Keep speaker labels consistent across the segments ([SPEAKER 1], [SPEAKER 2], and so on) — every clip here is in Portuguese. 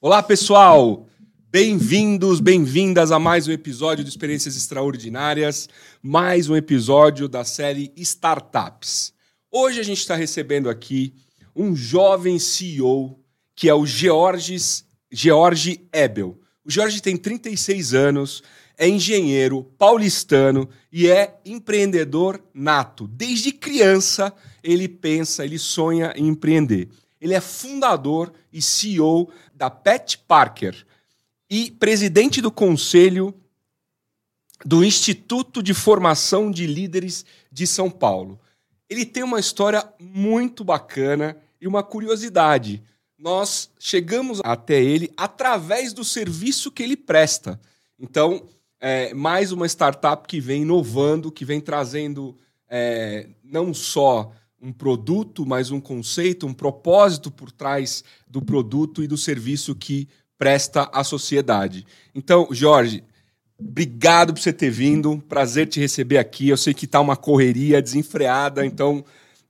[SPEAKER 1] Olá, pessoal! Bem-vindos, bem-vindas a mais um episódio de Experiências Extraordinárias, mais um episódio da série Startups. Hoje a gente está recebendo aqui um jovem CEO que é o Georges, George Ebel. O George tem 36 anos, é engenheiro paulistano e é empreendedor nato. Desde criança ele pensa, ele sonha em empreender. Ele é fundador e CEO da Pet Parker e presidente do conselho do Instituto de Formação de Líderes de São Paulo. Ele tem uma história muito bacana e uma curiosidade. Nós chegamos até ele através do serviço que ele presta. Então, é mais uma startup que vem inovando, que vem trazendo é, não só um produto, mas um conceito, um propósito por trás do produto e do serviço que presta à sociedade. Então, Jorge, obrigado por você ter vindo, prazer te receber aqui. Eu sei que está uma correria desenfreada, então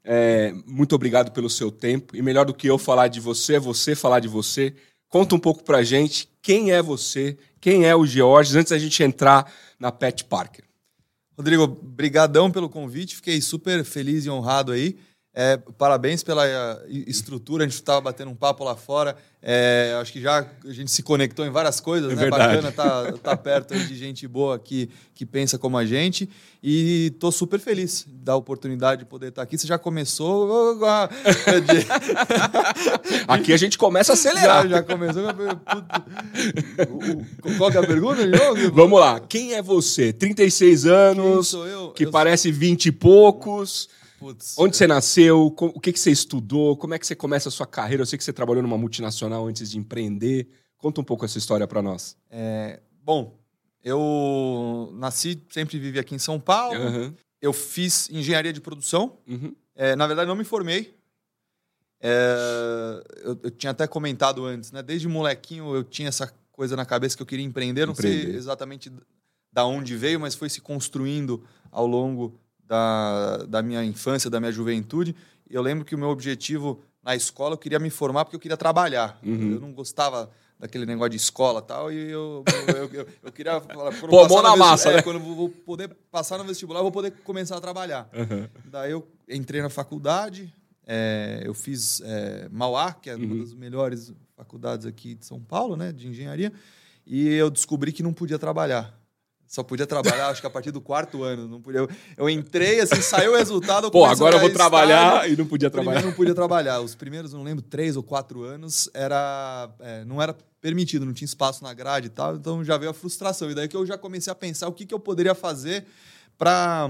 [SPEAKER 1] é, muito obrigado pelo seu tempo. E melhor do que eu falar de você, é você falar de você. Conta um pouco pra gente quem é você, quem é o George, antes da gente entrar na Pet Parker.
[SPEAKER 2] Rodrigo, brigadão pelo convite, fiquei super feliz e honrado aí. É, parabéns pela eh, estrutura, a gente estava batendo um papo lá fora. É, acho que já a gente se conectou em várias coisas,
[SPEAKER 1] é
[SPEAKER 2] né?
[SPEAKER 1] Verdade.
[SPEAKER 2] Bacana tá, tá perto de gente boa que, que pensa como a gente. E tô super feliz da oportunidade de poder estar aqui. Você já começou.
[SPEAKER 1] aqui a gente começa a acelerar.
[SPEAKER 2] Já, já começou. Qual que é a pergunta?
[SPEAKER 1] Vamos lá. Quem é você? 36 anos,
[SPEAKER 2] sou eu?
[SPEAKER 1] que
[SPEAKER 2] eu
[SPEAKER 1] parece 20 e poucos.
[SPEAKER 2] Putz,
[SPEAKER 1] Onde você nasceu? O que, que você estudou? Como é que você começa a sua carreira? Eu sei que você trabalhou numa multinacional antes de empreender. Conta um pouco essa história para nós.
[SPEAKER 2] É, bom, eu nasci, sempre vivi aqui em São Paulo.
[SPEAKER 1] Uhum.
[SPEAKER 2] Eu fiz engenharia de produção.
[SPEAKER 1] Uhum.
[SPEAKER 2] É, na verdade, não me formei. É, eu, eu, tinha até comentado antes, né? Desde molequinho eu tinha essa coisa na cabeça que eu queria empreender. Não
[SPEAKER 1] Empreender.
[SPEAKER 2] sei exatamente da onde veio, mas foi se construindo ao longo da, da minha infância, da minha juventude. Eu lembro que o meu objetivo na escola, eu queria me formar porque eu queria trabalhar.
[SPEAKER 1] Uhum.
[SPEAKER 2] Eu não gostava daquele negócio de escola tal, e eu, eu, eu, eu queria...
[SPEAKER 1] Pô, mão na massa,
[SPEAKER 2] é,
[SPEAKER 1] né?
[SPEAKER 2] Quando eu vou poder passar no vestibular, eu vou poder começar a trabalhar.
[SPEAKER 1] Uhum.
[SPEAKER 2] Daí eu entrei na faculdade, é, eu fiz é, Mauá, que é
[SPEAKER 1] Uhum.
[SPEAKER 2] uma das melhores faculdades aqui de São Paulo, né, de engenharia, e eu descobri que não podia trabalhar. Só podia trabalhar, acho que a partir do quarto ano. Não podia. Eu, entrei, assim, saiu o resultado.
[SPEAKER 1] Pô, agora eu vou trabalhar
[SPEAKER 2] estágio.
[SPEAKER 1] e não podia trabalhar.
[SPEAKER 2] Primeiro não podia trabalhar. Os primeiros, não lembro, três ou quatro anos, era, é, não era permitido, não tinha espaço na grade e tal. Então já veio a frustração. E daí que eu já comecei a pensar o que, que eu poderia fazer para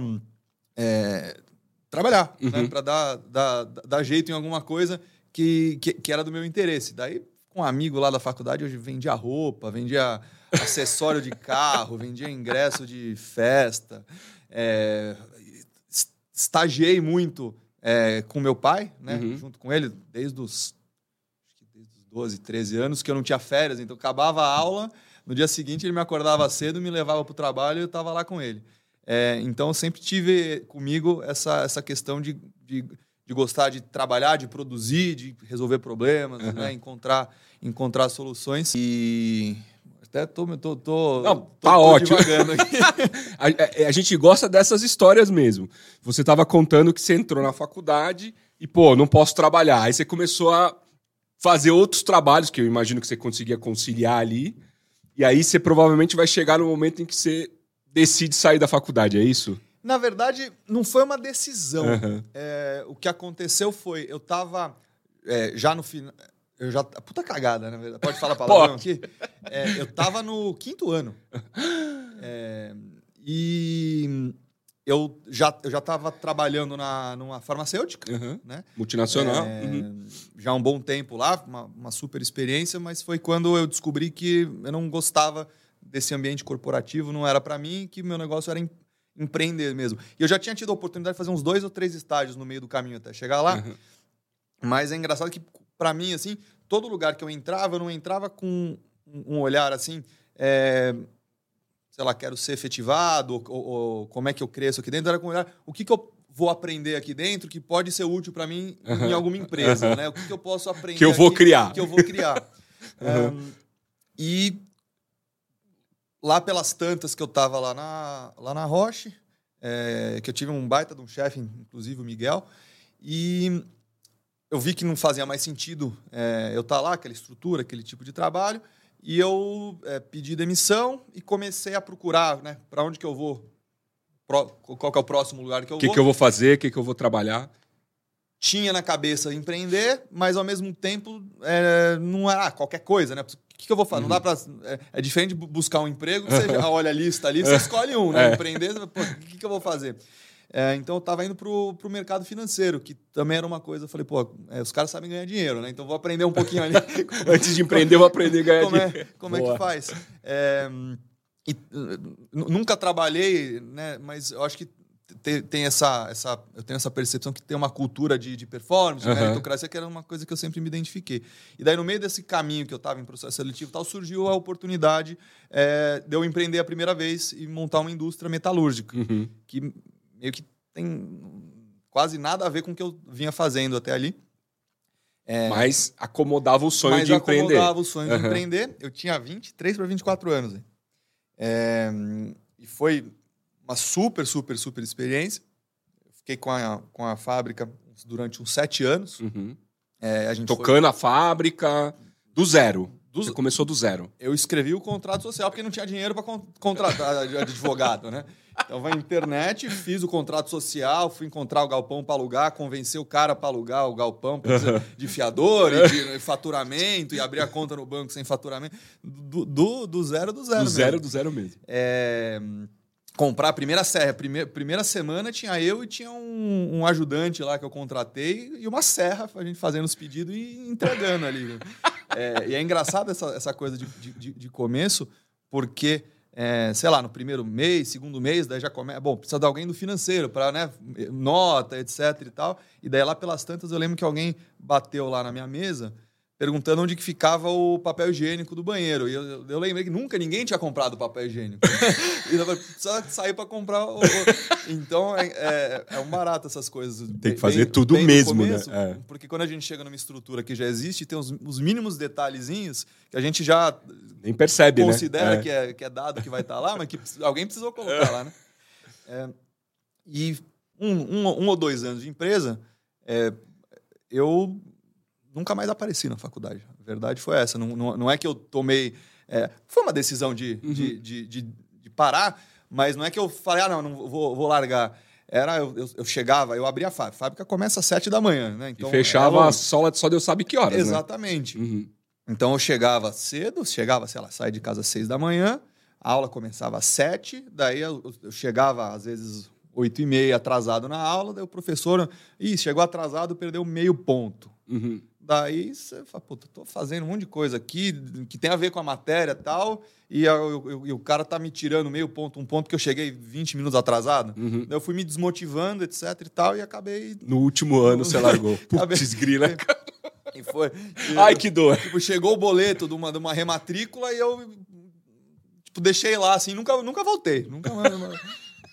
[SPEAKER 2] trabalhar,
[SPEAKER 1] Uhum.
[SPEAKER 2] né? para dar, dar, dar jeito em alguma coisa que, que, que era do meu interesse. Daí, com um amigo lá da faculdade, eu vendia roupa, vendia acessório de carro, vendia ingresso de festa. É, es- estagiei muito é, com meu pai, né?
[SPEAKER 1] Uhum.
[SPEAKER 2] Junto com ele, desde os, desde os 12, 13 anos, que eu não tinha férias. Então, acabava a aula, no dia seguinte ele me acordava cedo, me levava para o trabalho e eu estava lá com ele. É, então, eu sempre tive comigo essa, essa questão de, de, de gostar de trabalhar, de produzir, de resolver problemas,
[SPEAKER 1] Uhum.
[SPEAKER 2] né? encontrar, encontrar soluções. E até tô, tô, tô,
[SPEAKER 1] Não,
[SPEAKER 2] tô-
[SPEAKER 1] tá
[SPEAKER 2] tô
[SPEAKER 1] ótimo.
[SPEAKER 2] divagando aqui.
[SPEAKER 1] A, a- a gente gosta dessas histórias mesmo. Você estava contando que você entrou na faculdade e, pô, não posso trabalhar. Aí você começou a fazer outros trabalhos que eu imagino que você conseguia conciliar ali. E aí você provavelmente vai chegar no momento em que você decide sair da faculdade, é isso?
[SPEAKER 2] Na verdade, não foi uma decisão.
[SPEAKER 1] Aham.
[SPEAKER 2] É, o que aconteceu foi, eu tava é, já no final. Eu já. Puta cagada, verdade. Pode falar palavrão aqui? É, eu tava no quinto ano. É, e eu já, eu já tava trabalhando na, numa farmacêutica,
[SPEAKER 1] Aham.
[SPEAKER 2] né?
[SPEAKER 1] Multinacional.
[SPEAKER 2] É,
[SPEAKER 1] Uhum.
[SPEAKER 2] Já há um bom tempo lá, uma, uma super experiência, mas foi quando eu descobri que eu não gostava desse ambiente corporativo, não era para mim, que meu negócio era em- empreender mesmo. E eu já tinha tido a oportunidade de fazer uns dois ou três estágios no meio do caminho até chegar lá,
[SPEAKER 1] Uhum.
[SPEAKER 2] mas é engraçado que, para mim, assim, todo lugar que eu entrava, eu não entrava com um olhar assim. é, sei lá, quero ser efetivado, ou, ou- ou como é que eu cresço aqui dentro, era com um olhar, o que, que eu vou aprender aqui dentro que pode ser útil para mim em alguma empresa, né? O que, que eu posso aprender
[SPEAKER 1] Que eu vou
[SPEAKER 2] aqui
[SPEAKER 1] criar.
[SPEAKER 2] Que eu vou criar. Um, e lá pelas tantas que eu tava lá na, lá na Roche, é, que eu tive um baita de um chefe, inclusive o Miguel, e eu vi que não fazia mais sentido é, eu estar tá lá, aquela estrutura, aquele tipo de trabalho, e eu é, pedi demissão e comecei a procurar, né, para onde que eu vou, pro, qual que é o próximo lugar que eu
[SPEAKER 1] O que,
[SPEAKER 2] vou.
[SPEAKER 1] que eu vou fazer? O que, que eu vou trabalhar?
[SPEAKER 2] Tinha na cabeça empreender, mas ao mesmo tempo é, não era ah, qualquer coisa, né? O que, que eu vou fazer? Não dá para é, é diferente de bu- buscar um emprego, você já olha a lista ali, você escolhe um, né?
[SPEAKER 1] É.
[SPEAKER 2] Empreender, o que, que eu vou fazer? É, então eu estava indo pro, pro mercado financeiro, que também era uma coisa, eu falei, pô, é, os caras sabem ganhar dinheiro, né? Então vou aprender um pouquinho ali.
[SPEAKER 1] Antes de empreender, eu vou aprender a ganhar
[SPEAKER 2] como é,
[SPEAKER 1] dinheiro.
[SPEAKER 2] como é
[SPEAKER 1] Boa.
[SPEAKER 2] que faz? É, e, nu- nunca trabalhei, né? Mas eu acho que te- tem essa, essa, eu tenho essa percepção que tem uma cultura de, de performance, de
[SPEAKER 1] Aham.
[SPEAKER 2] meritocracia, que era uma coisa que eu sempre me identifiquei. E daí, no meio desse caminho que eu estava em processo seletivo tal, surgiu a oportunidade é, de eu empreender a primeira vez e montar uma indústria metalúrgica,
[SPEAKER 1] Uhum.
[SPEAKER 2] que meio que tem quase nada a ver com o que eu vinha fazendo até ali.
[SPEAKER 1] Mas acomodava o sonho
[SPEAKER 2] É.
[SPEAKER 1] De empreender.
[SPEAKER 2] acomodava o sonho de
[SPEAKER 1] Aham.
[SPEAKER 2] empreender. Eu tinha 23 para 24 anos. É, e foi uma super, super, super experiência. Eu fiquei com a, com a fábrica durante uns sete anos.
[SPEAKER 1] Uhum.
[SPEAKER 2] É, a gente foi-
[SPEAKER 1] Tocando a fábrica do zero.
[SPEAKER 2] Do-
[SPEAKER 1] Você começou do zero.
[SPEAKER 2] eu escrevi o contrato social porque não tinha dinheiro para contratar de advogado, né? Então, vai na internet, fiz o contrato social, fui encontrar o galpão para alugar, convencer o cara para alugar o galpão de fiador e de faturamento e abrir a conta no banco sem faturamento. Do, do, do zero do zero.
[SPEAKER 1] Do
[SPEAKER 2] mesmo.
[SPEAKER 1] zero, do zero mesmo.
[SPEAKER 2] É, comprar a primeira serra. Primeira, primeira semana tinha eu e tinha um, um ajudante lá que eu contratei e uma serra, a gente fazendo os pedidos e entregando ali. É, e é engraçado essa, essa coisa de, de- de começo, porque, é, sei lá, no primeiro mês, segundo mês, daí já começa. Bom, precisa de alguém do financeiro para, né, nota, etc e tal. E daí lá pelas tantas eu lembro que alguém bateu lá na minha mesa perguntando onde que ficava o papel higiênico do banheiro. E eu, eu- lembrei que nunca ninguém tinha comprado papel higiênico. e eu precisa sair para comprar. O, Então é, é, é um barato essas coisas.
[SPEAKER 1] Tem que fazer tudo
[SPEAKER 2] no
[SPEAKER 1] mesmo, né? É.
[SPEAKER 2] Porque quando a gente chega numa estrutura que já existe, tem os, os mínimos detalhezinhos que a gente já
[SPEAKER 1] Nem percebe,
[SPEAKER 2] considera
[SPEAKER 1] né?
[SPEAKER 2] que, é, que é dado que vai estar lá, mas que alguém precisou colocar lá, né? É, e um, um, um ou dois anos de empresa, é, eu nunca mais apareci na faculdade. A verdade foi essa. Não, não, não é que eu tomei. é, foi uma decisão de,
[SPEAKER 1] Uhum.
[SPEAKER 2] de, de, de, de parar, mas não é que eu falei, ah, não, não vou, vou largar. Era, eu, eu, eu chegava, eu abria a fábrica. A fábrica começa às sete da manhã, né? Então,
[SPEAKER 1] e fechava a sola, só Deus sabe que horas, né?
[SPEAKER 2] Exatamente.
[SPEAKER 1] Uhum.
[SPEAKER 2] Então eu chegava cedo, chegava, sei lá, saía de casa às seis da manhã, a aula começava às sete, daí eu, eu chegava às vezes oito e meia atrasado na aula, daí o professor, ih, chegou atrasado, perdeu meio ponto.
[SPEAKER 1] Uhum.
[SPEAKER 2] Daí você fala, puta, tô fazendo um monte de coisa aqui que tem a ver com a matéria e tal, e, a- eu- e o cara tá me tirando meio ponto, um ponto que eu cheguei 20 minutos atrasado.
[SPEAKER 1] Uhum.
[SPEAKER 2] Eu fui me desmotivando, etc e tal, e acabei...
[SPEAKER 1] No último ano você largou. Putz, grila.
[SPEAKER 2] E foi...
[SPEAKER 1] Ai, que dor.
[SPEAKER 2] Tipo, chegou o boleto de uma, de uma rematrícula e eu tipo, deixei lá, assim, nunca, nunca voltei. Nunca mais.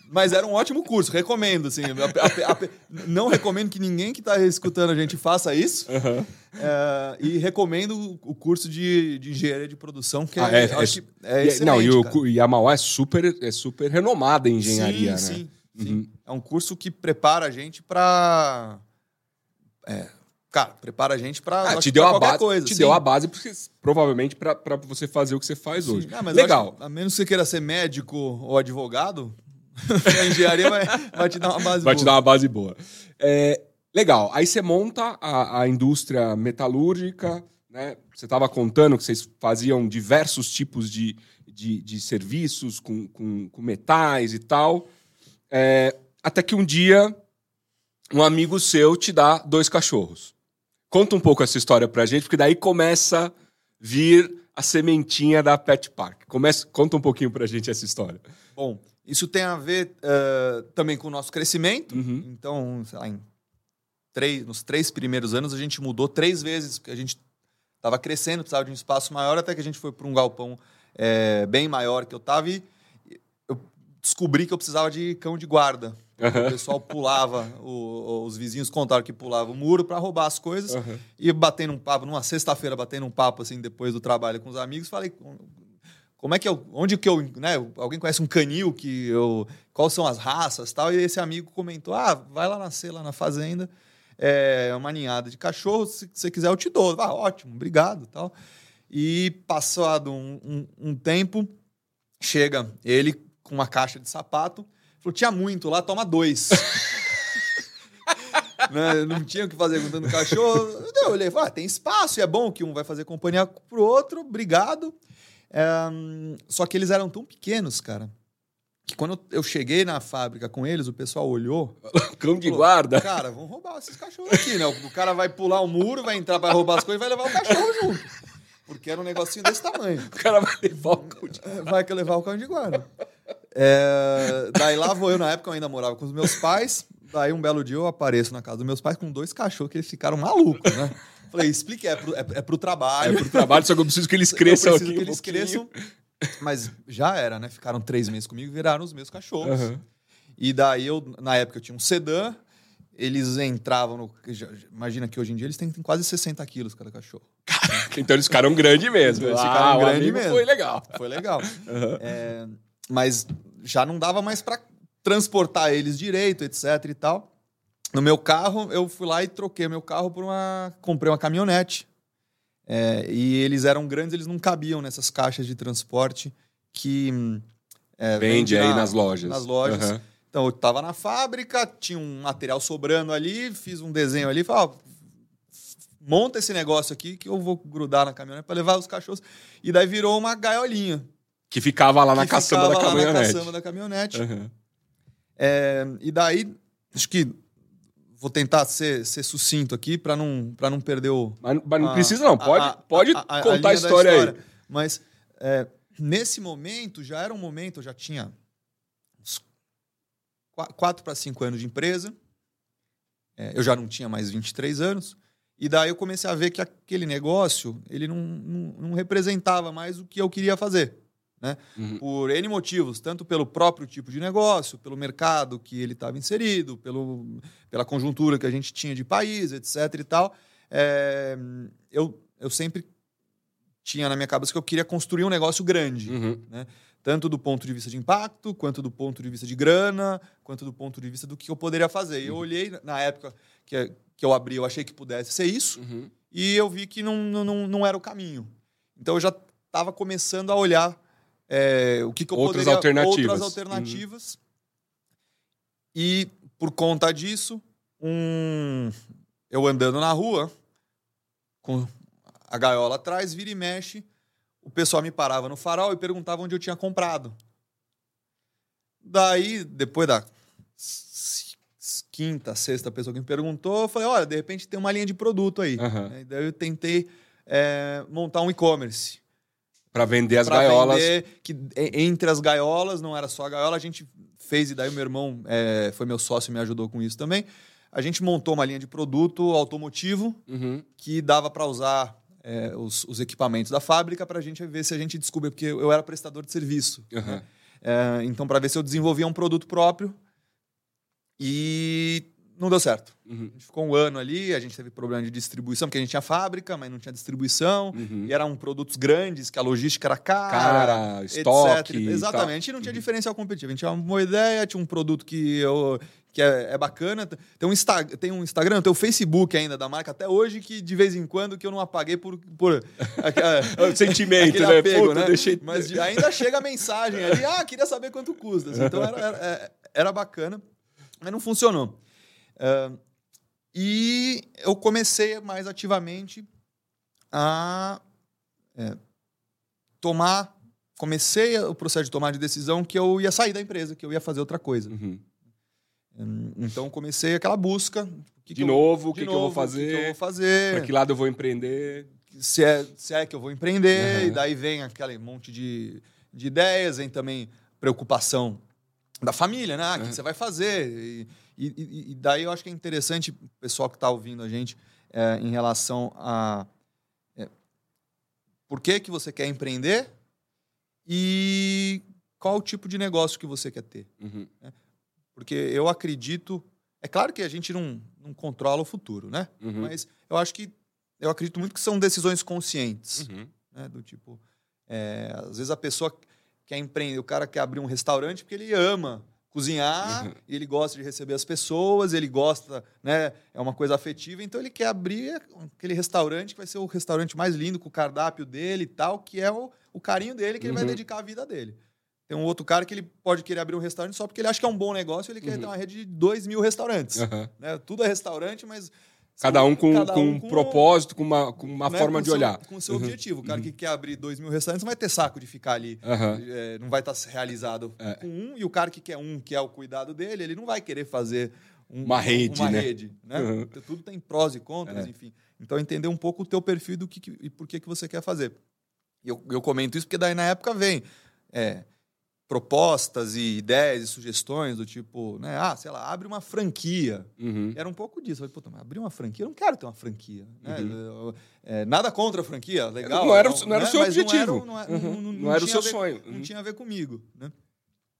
[SPEAKER 2] Mas era um ótimo curso, recomendo, assim. A- a- a- não recomendo que ninguém que está escutando a gente faça isso.
[SPEAKER 1] Aham.
[SPEAKER 2] É, e recomendo o curso de, de engenharia de produção, que é,
[SPEAKER 1] Ah, é-
[SPEAKER 2] acho
[SPEAKER 1] é-
[SPEAKER 2] que é excelente,
[SPEAKER 1] não, e, o, e a Mauá é super, é super renomada em engenharia,
[SPEAKER 2] sim,
[SPEAKER 1] né?
[SPEAKER 2] Sim, sim.
[SPEAKER 1] Uhum.
[SPEAKER 2] É um curso que prepara a gente para... cara, prepara a gente para
[SPEAKER 1] Ah, te deu a base,
[SPEAKER 2] coisa.
[SPEAKER 1] te
[SPEAKER 2] sim.
[SPEAKER 1] deu a base porque, provavelmente para você fazer o que você faz
[SPEAKER 2] Sim.
[SPEAKER 1] hoje.
[SPEAKER 2] Ah,
[SPEAKER 1] Legal.
[SPEAKER 2] acho que, a menos que você queira ser médico ou advogado, a engenharia vai, vai te dar uma base
[SPEAKER 1] Vai te
[SPEAKER 2] boa.
[SPEAKER 1] dar uma base boa. É, legal. Aí você monta a, a indústria metalúrgica, né? Você estava contando que vocês faziam diversos tipos de, de, de serviços com, com, com metais e tal. É, até que um dia um amigo seu te dá dois cachorros. Conta um pouco essa história pra gente, porque daí começa a vir a sementinha da Pet Park. Começa, conta um pouquinho pra gente essa história.
[SPEAKER 2] Bom, isso tem a ver eh, também com o nosso crescimento.
[SPEAKER 1] Uhum.
[SPEAKER 2] Então, sei lá, em três, nos três primeiros anos a gente mudou três vezes, porque a gente estava crescendo, precisava de um espaço maior, até que a gente foi para um galpão eh, bem maior que eu estava e eu descobri que eu precisava de cão de guarda. O pessoal pulava, o- os vizinhos contaram que pulava o muro para roubar as coisas.
[SPEAKER 1] Aham.
[SPEAKER 2] E batendo um papo, numa sexta-feira, batendo um papo assim, depois do trabalho com os amigos, falei. Como é que eu. Onde que eu. Né, alguém conhece um canil que eu. Quais são as raças tal? E esse amigo comentou: ah, vai lá nascer lá na fazenda. É uma ninhada de cachorro. Se você quiser, eu te dou. Ah, ótimo, obrigado tal. E passado um, um- um tempo, chega ele com uma caixa de sapato. Falou: tinha muito lá, toma dois. né? Não tinha o que fazer com tanto cachorro. Eu olhei falei, ah, tem espaço, e é bom que um vai fazer companhia pro outro, obrigado. Só que eles eram tão pequenos, cara, que quando eu cheguei na fábrica com eles, o pessoal olhou.
[SPEAKER 1] Cão de
[SPEAKER 2] falou,
[SPEAKER 1] guarda.
[SPEAKER 2] Cara, vamos roubar esses cachorros aqui, né? O cara vai pular o muro, vai entrar para roubar as coisas e vai levar o cachorro junto. Porque era um negocinho desse tamanho.
[SPEAKER 1] O cara vai levar o cão de
[SPEAKER 2] Vai que levar o cão de guarda. É, daí lá vou eu, na época eu ainda morava com os meus pais. Daí um belo dia eu apareço na casa dos meus pais com dois cachorros que eles ficaram malucos, né? Falei, explique, é pro, é, é pro trabalho.
[SPEAKER 1] É pro trabalho, só que eu preciso que eles
[SPEAKER 2] Eu
[SPEAKER 1] cresçam
[SPEAKER 2] preciso
[SPEAKER 1] aqui.
[SPEAKER 2] que
[SPEAKER 1] um
[SPEAKER 2] eles
[SPEAKER 1] pouquinho.
[SPEAKER 2] cresçam. Mas já era, né? Ficaram três meses comigo e viraram os meus cachorros.
[SPEAKER 1] Aham.
[SPEAKER 2] E daí eu, na época, eu tinha um sedã. Eles entravam no. Imagina que hoje em dia eles têm, têm quase 60 quilos cada cachorro.
[SPEAKER 1] Então eles ficaram grande mesmo.
[SPEAKER 2] Eles
[SPEAKER 1] Ah,
[SPEAKER 2] ficaram
[SPEAKER 1] o
[SPEAKER 2] grande
[SPEAKER 1] amigo
[SPEAKER 2] mesmo.
[SPEAKER 1] Foi legal.
[SPEAKER 2] Foi legal. É, mas já não dava mais para transportar eles direito, etc e tal. No meu carro, eu fui lá e troquei meu carro por uma. Comprei uma caminhonete. É, e eles eram grandes, eles não cabiam nessas caixas de transporte que. hum, é,
[SPEAKER 1] Vende aí
[SPEAKER 2] na-
[SPEAKER 1] nas lojas.
[SPEAKER 2] Nas lojas.
[SPEAKER 1] Aham.
[SPEAKER 2] Então, eu tava na fábrica, tinha um material sobrando ali, fiz um desenho ali, falei, ó, monta esse negócio aqui que eu vou grudar na caminhonete para levar os cachorros. E daí virou uma gaiolinha.
[SPEAKER 1] Que ficava lá na caçamba da
[SPEAKER 2] ficava lá na
[SPEAKER 1] caminhonete.
[SPEAKER 2] caçamba da caminhonete.
[SPEAKER 1] Aham.
[SPEAKER 2] É, e daí, acho que vou tentar ser, ser sucinto aqui para não, pra não perder o.
[SPEAKER 1] Mas, mas não
[SPEAKER 2] a-
[SPEAKER 1] precisa, não. Pode,
[SPEAKER 2] a-
[SPEAKER 1] pode
[SPEAKER 2] a-
[SPEAKER 1] contar a,
[SPEAKER 2] da
[SPEAKER 1] história, aí.
[SPEAKER 2] Mas é, nesse momento, já era um momento, eu já tinha uns 4 para 5 anos de empresa. É, eu já não tinha mais 23 anos. E daí eu comecei a ver que aquele negócio ele não, não, não representava mais o que eu queria fazer. Né?
[SPEAKER 1] Uhum.
[SPEAKER 2] Por N motivos, tanto pelo próprio tipo de negócio, pelo mercado que ele estava inserido, pelo, pela conjuntura que a gente tinha de país, etc. e tal. É, eu, eu sempre tinha na minha cabeça que eu queria construir um negócio grande
[SPEAKER 1] Uhum.
[SPEAKER 2] tanto do ponto de vista de impacto, quanto do ponto de vista de grana, quanto do ponto de vista do que eu poderia fazer. E eu olhei na época que, que eu abri, eu achei que pudesse ser isso,
[SPEAKER 1] Uhum.
[SPEAKER 2] e eu vi que não- não, não era o caminho. Então eu já estava começando a olhar é, o que, que eu
[SPEAKER 1] Outras
[SPEAKER 2] poderia...
[SPEAKER 1] alternativas.
[SPEAKER 2] Outras alternativas. E por conta disso, um, eu andando na rua, com a gaiola atrás, vira e mexe, o pessoal me parava no farol e perguntava onde eu tinha comprado. Daí, depois da quinta, sexta pessoa que me perguntou, eu falei, olha, de repente tem uma linha de produto aí. Né? Daí eu tentei é, montar um e-commerce.
[SPEAKER 1] Pra vender as
[SPEAKER 2] pra
[SPEAKER 1] gaiolas.
[SPEAKER 2] vender, que entre as gaiolas, não era só a gaiola, a gente fez, e daí o meu irmão é, foi meu sócio e me ajudou com isso também. A gente montou uma linha de produto automotivo
[SPEAKER 1] Uhum.
[SPEAKER 2] que dava para usar é, os, os equipamentos da fábrica para a gente ver se a gente descobre, porque eu era prestador de serviço.
[SPEAKER 1] Aham.
[SPEAKER 2] É, então, para ver se eu desenvolvia um produto próprio. E não deu certo.
[SPEAKER 1] Uhum.
[SPEAKER 2] A gente ficou um ano ali, a gente teve problema de distribuição, porque a gente tinha fábrica, mas não tinha distribuição.
[SPEAKER 1] Uhum.
[SPEAKER 2] E eram produtos grandes, que a logística era cara.
[SPEAKER 1] Cara,
[SPEAKER 2] etc.
[SPEAKER 1] estoque. e
[SPEAKER 2] Exatamente, e não tinha diferencial competitivo. A gente tinha uma boa ideia, tinha um produto que, eu, que é, é bacana. Tem um, Insta, tem um Instagram, tem o Facebook ainda da marca até hoje, que de vez em quando que eu não apaguei por. por.
[SPEAKER 1] O sentimento, né?
[SPEAKER 2] apego,
[SPEAKER 1] Puta,
[SPEAKER 2] né?
[SPEAKER 1] deixei-
[SPEAKER 2] Mas de- ainda chega a mensagem ali, ah, queria saber quanto custa. assim. Então era, era, é- era bacana, mas não funcionou. Ah, e eu comecei mais ativamente a é, tomar. Comecei o processo de tomar de decisão que eu ia sair da empresa, que eu ia fazer outra coisa.
[SPEAKER 1] Uhum.
[SPEAKER 2] Hum, Então comecei aquela busca. que
[SPEAKER 1] De
[SPEAKER 2] que
[SPEAKER 1] novo, o que, que eu vou
[SPEAKER 2] o que que eu
[SPEAKER 1] fazer?
[SPEAKER 2] vou fazer?
[SPEAKER 1] Pra que lado eu vou empreender?
[SPEAKER 2] se é, se é que eu vou empreender,
[SPEAKER 1] Uhum.
[SPEAKER 2] e daí vem aquele monte de, de ideias, vem também preocupação da família, né? Ah, O que
[SPEAKER 1] Uhum.
[SPEAKER 2] você vai fazer? E, e- e- daí eu acho que é interessante o pessoal que está ouvindo a gente é, em relação a é, por que, que você quer empreender e qual o tipo de negócio que você quer ter.
[SPEAKER 1] Uhum.
[SPEAKER 2] Porque eu acredito. É claro que a gente não, não controla o futuro, né?
[SPEAKER 1] Uhum.
[SPEAKER 2] Mas eu acho que. Eu acredito muito que são decisões conscientes.
[SPEAKER 1] Uhum.
[SPEAKER 2] Né? Do tipo. é, às vezes a pessoa quer empreender, o cara quer abrir um restaurante porque ele ama cozinhar,
[SPEAKER 1] Uhum.
[SPEAKER 2] ele gosta de receber as pessoas, ele gosta, né? É uma coisa afetiva, então ele quer abrir aquele restaurante que vai ser o restaurante mais lindo, com o cardápio dele e tal, que é o, o carinho dele que ele vai
[SPEAKER 1] Uhum.
[SPEAKER 2] dedicar a vida dele. Tem um outro cara que ele pode querer abrir um restaurante só porque ele acha que é um bom negócio, ele quer
[SPEAKER 1] Uhum.
[SPEAKER 2] ter uma rede de 2 mil restaurantes. Né? Tudo é restaurante, mas.
[SPEAKER 1] Cada um com,
[SPEAKER 2] cada
[SPEAKER 1] com
[SPEAKER 2] um
[SPEAKER 1] um propósito, com uma, com uma
[SPEAKER 2] né,
[SPEAKER 1] forma
[SPEAKER 2] com
[SPEAKER 1] de
[SPEAKER 2] seu-
[SPEAKER 1] olhar.
[SPEAKER 2] Com o seu
[SPEAKER 1] Uhum.
[SPEAKER 2] objetivo. O cara que quer abrir 2 mil restaurantes não vai ter saco de ficar ali.
[SPEAKER 1] Aham.
[SPEAKER 2] é, não vai estar realizado
[SPEAKER 1] É.
[SPEAKER 2] com um. E o cara que quer um, que é o cuidado dele, ele não vai querer fazer um-
[SPEAKER 1] Uma rede,
[SPEAKER 2] uma
[SPEAKER 1] né?
[SPEAKER 2] rede, né?
[SPEAKER 1] Uhum.
[SPEAKER 2] Tudo tem prós e contras,
[SPEAKER 1] É.
[SPEAKER 2] enfim. Então, entender um pouco o teu perfil do que, que- e por que, que você quer fazer. E eu, eu comento isso porque daí na época vem é, propostas e ideias e sugestões do tipo, né? Ah, sei lá, abre uma franquia.
[SPEAKER 1] Uhum.
[SPEAKER 2] Era um pouco disso. Eu falei, puta, mas abrir uma franquia? Eu não quero ter uma franquia. Né?
[SPEAKER 1] Uhum.
[SPEAKER 2] Eu- é, nada contra a franquia, legal.
[SPEAKER 1] Não era o- não era o
[SPEAKER 2] né?
[SPEAKER 1] seu
[SPEAKER 2] Mas
[SPEAKER 1] objetivo.
[SPEAKER 2] Não era,
[SPEAKER 1] Uhum.
[SPEAKER 2] não, não-
[SPEAKER 1] Não
[SPEAKER 2] não
[SPEAKER 1] era o seu
[SPEAKER 2] ver-
[SPEAKER 1] sonho.
[SPEAKER 2] Não
[SPEAKER 1] Uhum.
[SPEAKER 2] tinha a ver comigo. Né?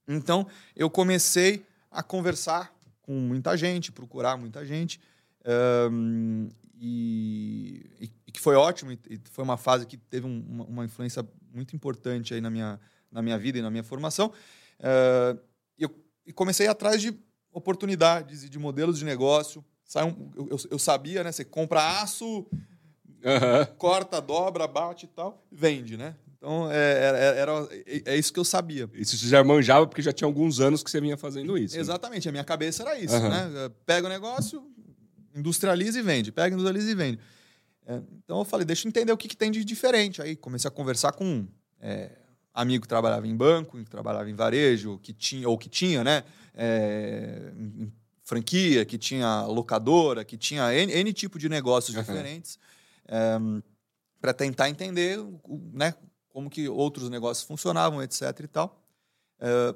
[SPEAKER 2] Então, eu comecei a conversar com muita gente, procurar muita gente. ahn, e, foi ótimo. E, foi uma fase que teve um- uma, uma influência muito importante aí na minha, na minha vida e na minha formação. E eu e comecei atrás de oportunidades e de modelos de negócio. Sai um- eu, eu- sabia, né? Você compra aço,
[SPEAKER 1] Aham.
[SPEAKER 2] corta, dobra, bate e tal, vende, né? Então, é, era, era- é- é isso que eu sabia.
[SPEAKER 1] Isso você já manjava porque já tinha alguns anos que você vinha fazendo isso. né?
[SPEAKER 2] Exatamente, a minha cabeça era isso,
[SPEAKER 1] Aham.
[SPEAKER 2] né? Pega o negócio, industrializa e vende. Pega, industrializa e vende. É, então eu falei, deixa eu entender o que, que tem de diferente. Aí comecei a conversar com um é, amigo que trabalhava em banco, que trabalhava em varejo, que tinha, ou que tinha, né? É, em- franquia, que tinha locadora, que tinha N, N tipo de negócios
[SPEAKER 1] Aham.
[SPEAKER 2] diferentes, para tentar entender né, como que outros negócios funcionavam, etc. e tal. É,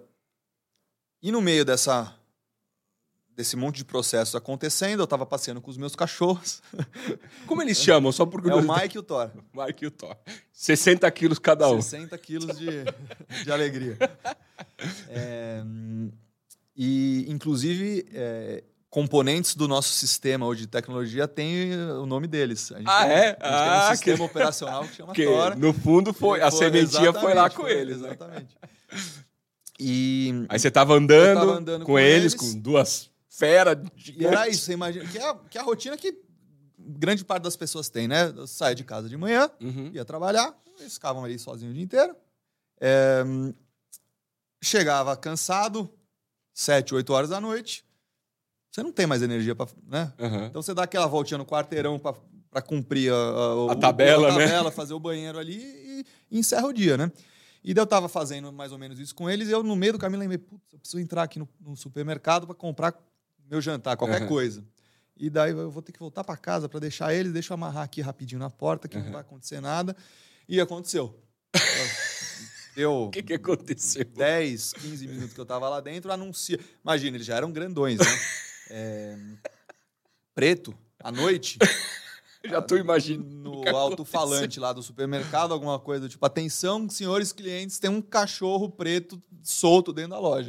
[SPEAKER 2] e no meio dessa desse monte de processos acontecendo, eu estava passeando com os meus cachorros.
[SPEAKER 1] Como eles chamam? Só por
[SPEAKER 2] É o. Mike e o Thor.
[SPEAKER 1] Mike e o Thor. 60 quilos cada um.
[SPEAKER 2] 60 quilos de, de alegria. É, e, inclusive, é, componentes do nosso sistema hoje de tecnologia têm o nome deles. A gente
[SPEAKER 1] Ah,
[SPEAKER 2] tem,
[SPEAKER 1] é?
[SPEAKER 2] A gente
[SPEAKER 1] Ah,
[SPEAKER 2] tem um sistema
[SPEAKER 1] que-
[SPEAKER 2] operacional que chama
[SPEAKER 1] Porque
[SPEAKER 2] Thor.
[SPEAKER 1] no fundo foi, a
[SPEAKER 2] Foi-
[SPEAKER 1] sementinha foi lá com
[SPEAKER 2] foi-
[SPEAKER 1] eles. né?
[SPEAKER 2] Exatamente. E,
[SPEAKER 1] Aí você tava andando,
[SPEAKER 2] andando
[SPEAKER 1] com,
[SPEAKER 2] com
[SPEAKER 1] eles,
[SPEAKER 2] eles.
[SPEAKER 1] com duas feras
[SPEAKER 2] E era isso, você imagina. Que é, a- que é a rotina que grande parte das pessoas tem, né? Eu saio de casa de manhã,
[SPEAKER 1] Uhum.
[SPEAKER 2] ia trabalhar, eles ficavam ali sozinhos o dia inteiro. É, chegava cansado, sete, oito horas da noite. Você não tem mais energia para. Né?
[SPEAKER 1] Uhum.
[SPEAKER 2] Então você dá aquela voltinha no quarteirão para cumprir a, a, o-
[SPEAKER 1] A tabela,
[SPEAKER 2] a
[SPEAKER 1] né?
[SPEAKER 2] tabela, fazer o banheiro ali e, e encerra o dia, né? E eu tava fazendo mais ou menos isso com eles e eu, no meio do caminho, lembrei, putz, eu preciso entrar aqui no, no supermercado para comprar meu jantar, qualquer
[SPEAKER 1] Uhum.
[SPEAKER 2] coisa. E daí eu vou ter que voltar para casa para deixar eles, deixa eu amarrar aqui rapidinho na porta, que
[SPEAKER 1] Uhum.
[SPEAKER 2] não vai acontecer nada. E aconteceu. Deu
[SPEAKER 1] O que, que aconteceu?
[SPEAKER 2] 10, 15 minutos que eu tava lá dentro, anuncia. Imagina, eles já eram grandões, né? É, Preto, à noite,
[SPEAKER 1] Já tô imaginando.
[SPEAKER 2] no alto-falante lá do supermercado, alguma coisa tipo: atenção, senhores clientes, tem um cachorro preto solto dentro da loja.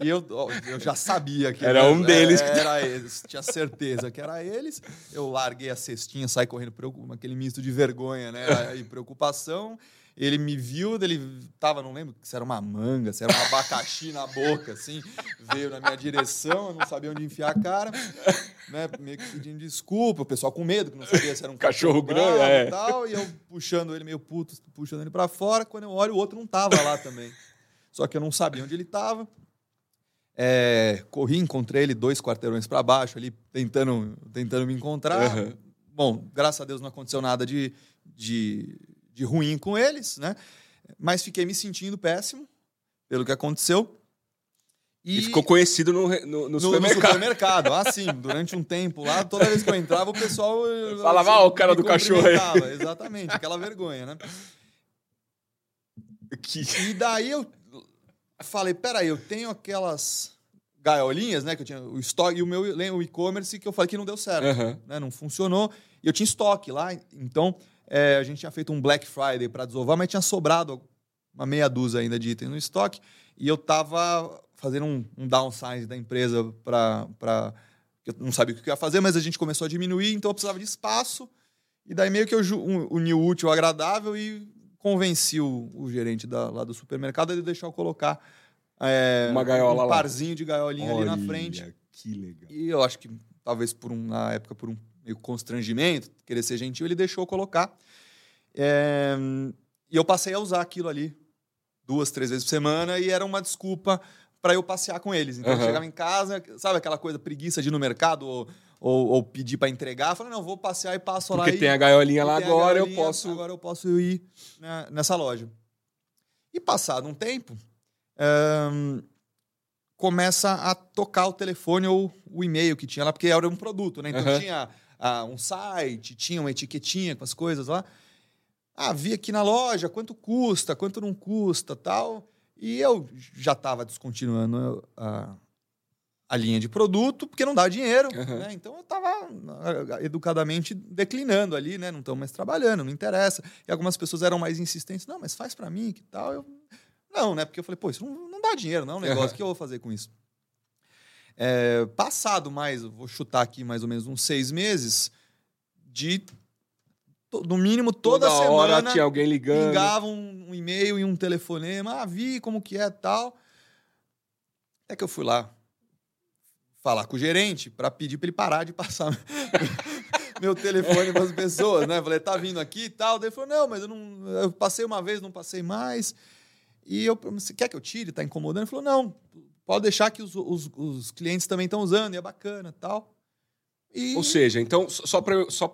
[SPEAKER 2] E eu, eu já sabia que
[SPEAKER 1] Era um deles que-
[SPEAKER 2] Era eles, tinha certeza que era eles. Eu larguei a cestinha, saí correndo, aquele misto de vergonha né, e preocupação. Ele me viu, ele tava, não lembro se era uma manga, se era um abacaxi na boca, assim, veio na minha direção, eu não sabia onde enfiar a cara, né, meio que pedindo desculpa, o pessoal com medo, que não sabia se era um
[SPEAKER 1] Cachorro
[SPEAKER 2] bravo
[SPEAKER 1] grande, é.
[SPEAKER 2] e tal, e eu puxando ele meio puto, puxando ele pra fora, quando eu olho, o outro não tava lá também. Só que eu não sabia onde ele tava. É, corri, encontrei ele dois quarteirões para baixo ali, tentando, tentando me encontrar.
[SPEAKER 1] Uhum.
[SPEAKER 2] Bom, graças a Deus não aconteceu nada de, de, de ruim com eles, né? Mas fiquei me sentindo péssimo pelo que aconteceu.
[SPEAKER 1] E ficou conhecido no, no, no
[SPEAKER 2] no, no
[SPEAKER 1] supermercado.
[SPEAKER 2] supermercado. Ah, sim. Durante um tempo lá, toda vez que eu entrava, o pessoal. eh,
[SPEAKER 1] Falava, "Ah, o cara do cachorro aí."
[SPEAKER 2] Exatamente, aquela vergonha, né?
[SPEAKER 1] Que-
[SPEAKER 2] E daí eu falei, peraí, eu tenho aquelas gaiolinhas, né? Que eu tinha o estoque e o meu o e-commerce que eu falei que não deu certo.
[SPEAKER 1] Aham.
[SPEAKER 2] Né, não funcionou. E eu tinha estoque lá, então é, a gente tinha feito um Black Friday para desovar, mas tinha sobrado uma meia dúzia ainda de itens no estoque. E eu tava fazendo um, um downsize da empresa para. Eu não sabia o que eu ia fazer, mas a gente começou a diminuir, então eu precisava de espaço. E daí meio que eu uni o útil ao agradável e convenci o, o gerente da, lá do supermercado de deixar eu colocar é,
[SPEAKER 1] Uma gaiola
[SPEAKER 2] um
[SPEAKER 1] lá.
[SPEAKER 2] parzinho de gaiolinha ali na
[SPEAKER 1] Olha,
[SPEAKER 2] frente.
[SPEAKER 1] Que legal.
[SPEAKER 2] E eu acho que talvez por um, na época por um meio constrangimento, querer ser gentil, ele deixou eu colocar. É, e eu passei a usar aquilo ali duas, três vezes por semana e era uma desculpa para eu passear com eles. Então eu
[SPEAKER 1] Aham.
[SPEAKER 2] chegava em casa, sabe aquela coisa preguiça de ir no mercado ou, ou, ou pedir para entregar? Eu falei, não, vou passear e passo lá.
[SPEAKER 1] Porque
[SPEAKER 2] e-
[SPEAKER 1] tem a gaiolinha lá
[SPEAKER 2] e
[SPEAKER 1] agora, eu
[SPEAKER 2] gaiolinha,
[SPEAKER 1] posso.
[SPEAKER 2] Agora eu posso ir nessa loja. E passado um tempo, começa a tocar o telefone ou o e-mail que tinha lá, porque era um produto, né? Então
[SPEAKER 1] Aham.
[SPEAKER 2] tinha ah, um site, tinha uma etiquetinha com as coisas lá. Ah, vi aqui na loja quanto custa, quanto não custa, tal. E eu já estava descontinuando a, a linha de produto, porque não dá dinheiro.
[SPEAKER 1] Aham.
[SPEAKER 2] né? Então eu estava educadamente declinando ali, né? Não estão mais trabalhando, não interessa. E algumas pessoas eram mais insistentes. Não, mas faz para mim, que tal? Eu, não, né? Porque eu falei, pô, isso não, não dá dinheiro, não é um negócio. O que eu vou fazer com isso? É, passado mais, vou chutar aqui mais ou menos uns seis meses, de no mínimo toda,
[SPEAKER 1] Toda
[SPEAKER 2] semana
[SPEAKER 1] hora tinha alguém ligando.
[SPEAKER 2] pingava um, um e-mail e um telefonema, ah, vi como que é tal. É que eu fui lá falar com o gerente para pedir para ele parar de passar meu telefone para as pessoas, né? Falei, tá vindo aqui e tal. Daí ele falou, não, mas eu não, eu passei uma vez, não passei mais. E eu, quer que eu tire? Tá incomodando? Ele falou, não, pode deixar que os, os, os clientes também estão usando, e é bacana, tal. E
[SPEAKER 1] Ou seja, então, só pra. Só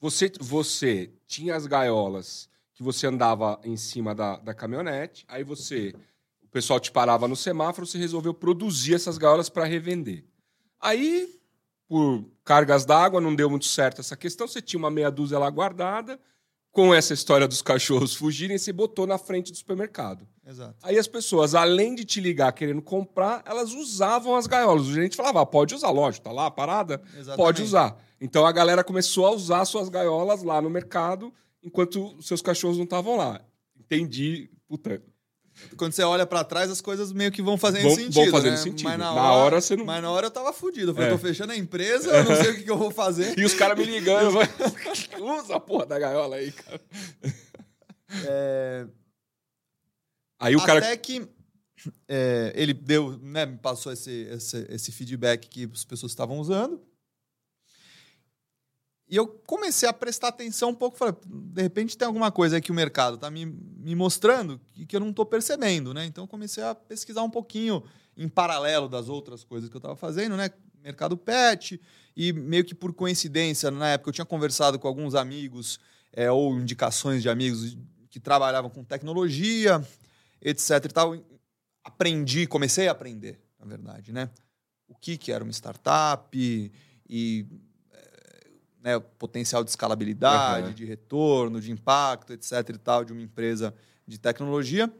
[SPEAKER 1] você, você tinha as gaiolas que você andava em cima da, da caminhonete, aí você. O pessoal te parava no semáforo, você resolveu produzir essas gaiolas para revender. Aí, por cargas d'água, não deu muito certo essa questão, você tinha uma meia dúzia lá guardada. Com essa história dos cachorros fugirem, você botou na frente do supermercado.
[SPEAKER 2] Exato.
[SPEAKER 1] Aí as pessoas, além de te ligar querendo comprar, elas usavam as gaiolas. O gerente falava, ah, pode usar, lógico, tá lá a parada,
[SPEAKER 2] Exatamente.
[SPEAKER 1] pode usar. Então a galera começou a usar suas gaiolas lá no mercado, enquanto os seus cachorros não estavam lá. Entendi. Puta,
[SPEAKER 2] Quando você olha pra trás, as coisas meio que vão fazendo
[SPEAKER 1] Vão-
[SPEAKER 2] sentido.
[SPEAKER 1] vão fazendo
[SPEAKER 2] né?
[SPEAKER 1] sentido.
[SPEAKER 2] Mas na,
[SPEAKER 1] Na
[SPEAKER 2] hora,
[SPEAKER 1] hora você não-
[SPEAKER 2] Mas na hora eu tava fudido. Eu falei,
[SPEAKER 1] É.
[SPEAKER 2] tô fechando a empresa, eu não sei o que, que eu vou fazer.
[SPEAKER 1] E os caras me ligando, usa a porra da gaiola aí, cara.
[SPEAKER 2] É,
[SPEAKER 1] Aí o cara.
[SPEAKER 2] Até que é, ele deu, né, me passou esse, esse, esse feedback que as pessoas estavam usando. E eu comecei a prestar atenção um pouco. Falei, de repente tem alguma coisa aí que o mercado está me, me mostrando que, que eu não estou percebendo, né? Então comecei a pesquisar um pouquinho em paralelo das outras coisas que eu estava fazendo, né? Mercado pet e meio que por coincidência, na época eu tinha conversado com alguns amigos é, ou indicações de amigos que trabalhavam com tecnologia, etc e tal. Aprendi, comecei a aprender, na verdade, né? O que, que era uma startup e né, o potencial de escalabilidade,
[SPEAKER 1] Aham.
[SPEAKER 2] de retorno, de impacto, etc e tal, de uma empresa de tecnologia.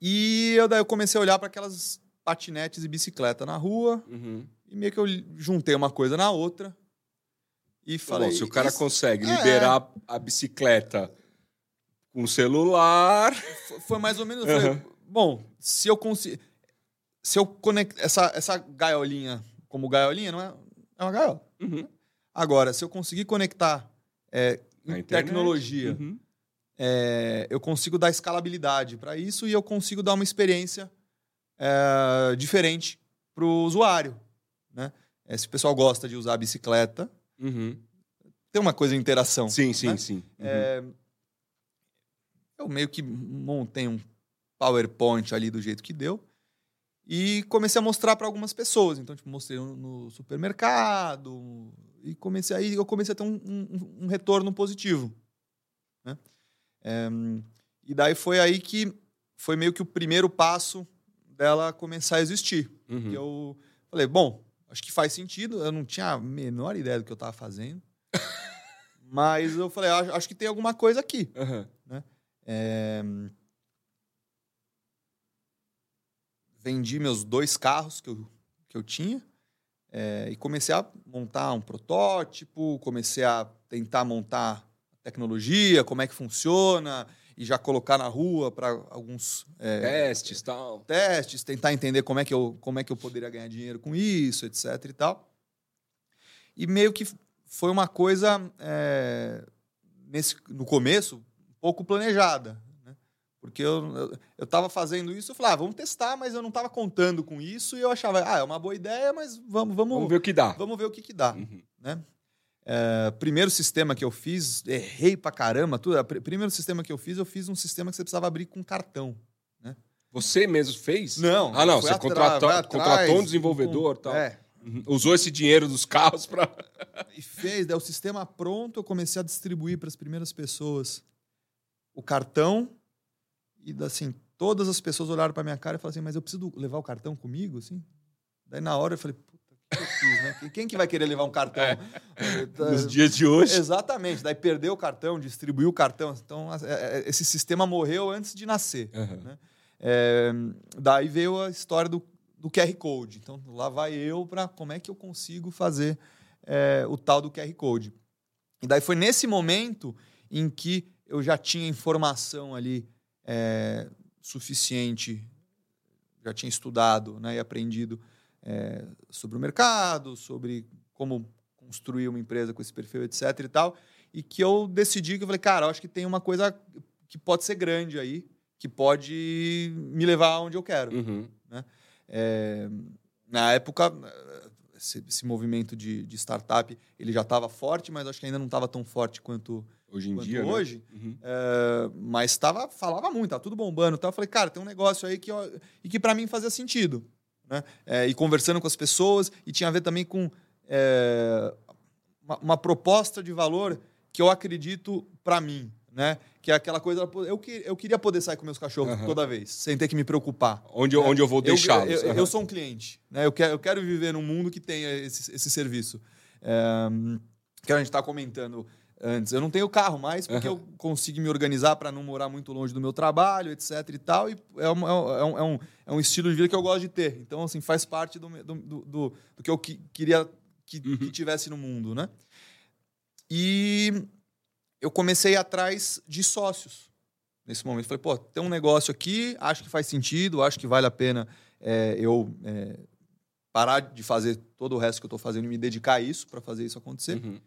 [SPEAKER 2] E eu, daí eu comecei a olhar para aquelas patinetes e bicicleta na rua
[SPEAKER 1] Uhum.
[SPEAKER 2] e meio que eu juntei uma coisa na outra e falei...
[SPEAKER 1] bom, se o cara
[SPEAKER 2] "Isso-
[SPEAKER 1] consegue
[SPEAKER 2] É.
[SPEAKER 1] liberar a bicicleta com o celular.
[SPEAKER 2] F- foi mais ou menos. Eu falei, bom, se eu consigo. Se eu conectar. Essa, essa gaiolinha, como gaiolinha, não é, é uma gaiola.
[SPEAKER 1] Uhum.
[SPEAKER 2] Agora, se eu conseguir conectar é, tecnologia,
[SPEAKER 1] Uhum.
[SPEAKER 2] é, eu consigo dar escalabilidade para isso e eu consigo dar uma experiência é, diferente para o usuário. Né? É, se o pessoal gosta de usar a bicicleta,
[SPEAKER 1] Uhum.
[SPEAKER 2] tem uma coisa de interação.
[SPEAKER 1] Sim, sim,
[SPEAKER 2] né?
[SPEAKER 1] sim. Uhum.
[SPEAKER 2] É, eu meio que montei um PowerPoint ali do jeito que deu e comecei a mostrar para algumas pessoas. Então, tipo, mostrei no, supermercado e comecei aí eu comecei a ter um, um- um retorno positivo. né? É, e daí foi aí que foi meio que o primeiro passo dela começar a existir.
[SPEAKER 1] Uhum.
[SPEAKER 2] Que eu falei, bom, acho que faz sentido. Eu não tinha a menor ideia do que eu estava fazendo. Mas eu falei, acho, acho que tem alguma coisa aqui.
[SPEAKER 1] Aham.
[SPEAKER 2] É, Vendi meus dois carros que eu, que eu tinha é, e comecei a montar um protótipo, comecei a tentar montar tecnologia, como é que funciona, e já colocar na rua para alguns é,
[SPEAKER 1] testes tal.
[SPEAKER 2] testes, tentar entender como é, que eu, como é que eu poderia ganhar dinheiro com isso, etc. e tal. E meio que foi uma coisa, é, nesse, no começo, pouco planejada. Porque eu estava fazendo isso, eu falava, ah, vamos testar, mas eu não estava contando com isso, e eu achava, ah, é uma boa ideia, mas vamos, vamos,
[SPEAKER 1] vamos ver o que dá.
[SPEAKER 2] Vamos ver o que, que dá. Uhum. Né? É, primeiro sistema que eu fiz, errei pra caramba. Tudo. Primeiro sistema que eu fiz, eu fiz um sistema que você precisava abrir com cartão. Né?
[SPEAKER 1] Você mesmo fez?
[SPEAKER 2] Não.
[SPEAKER 1] Ah, não. Você contratou, atrás, contratou um desenvolvedor e tal. É. Uhum. Usou esse dinheiro dos carros para.
[SPEAKER 2] e fez. Daí o sistema pronto, eu comecei a distribuir para as primeiras pessoas o cartão. E assim, todas as pessoas olharam para minha cara e falaram assim: Mas eu preciso levar o cartão comigo? Assim? Daí na hora eu falei: eu fiz, né? Quem que vai querer levar um cartão? É.
[SPEAKER 1] Nos dias de hoje.
[SPEAKER 2] Exatamente. Daí perdeu o cartão, distribuiu o cartão. Então, é, é, esse sistema morreu antes de nascer. Uhum. Né? É, daí veio a história do, do QR Code. Então, lá vai eu para como é que eu consigo fazer é, o tal do QR Code. E daí foi nesse momento em que eu já tinha informação ali é, suficiente, já tinha estudado né, e aprendido é, sobre o mercado, sobre como construir uma empresa com esse perfil, etc e tal, e que eu decidi que eu falei, cara, eu acho que tem uma coisa que pode ser grande aí, que pode me levar onde eu quero. Uhum. Né? É, na época, esse, esse movimento de, de, startup ele já estava forte, mas acho que ainda não estava tão forte quanto
[SPEAKER 1] hoje em dia.
[SPEAKER 2] Né? Hoje, né? uhum. é, mas tava, falava muito, tá tudo bombando. Então eu falei, cara, tem um negócio aí que eu, e que para mim fazia sentido né? É, e conversando com as pessoas, e tinha a ver também com é, uma, uma, proposta de valor que eu acredito para mim, né? Que é aquela coisa, eu, eu queria poder sair com meus cachorros uhum. toda vez, sem ter que me preocupar.
[SPEAKER 1] Onde, né? onde eu vou deixá-los.
[SPEAKER 2] Eu, eu, eu, sou um cliente, né? Eu quero, eu quero viver num mundo que tenha esse, esse serviço. É, que a gente está comentando antes. Eu não tenho carro mais porque uhum. eu consigo me organizar para não morar muito longe do meu trabalho, etc e tal. E é, um, é, um, é, um, é um estilo de vida que eu gosto de ter. Então, assim, faz parte do, do, do, do que eu que, queria que, uhum. que tivesse no mundo, né? E eu comecei atrás de sócios nesse momento. Falei, pô, tem um negócio aqui, acho que faz sentido, acho que vale a pena é, eu é, parar de fazer todo o resto que eu estou fazendo e me dedicar a isso para fazer isso acontecer. Uhum.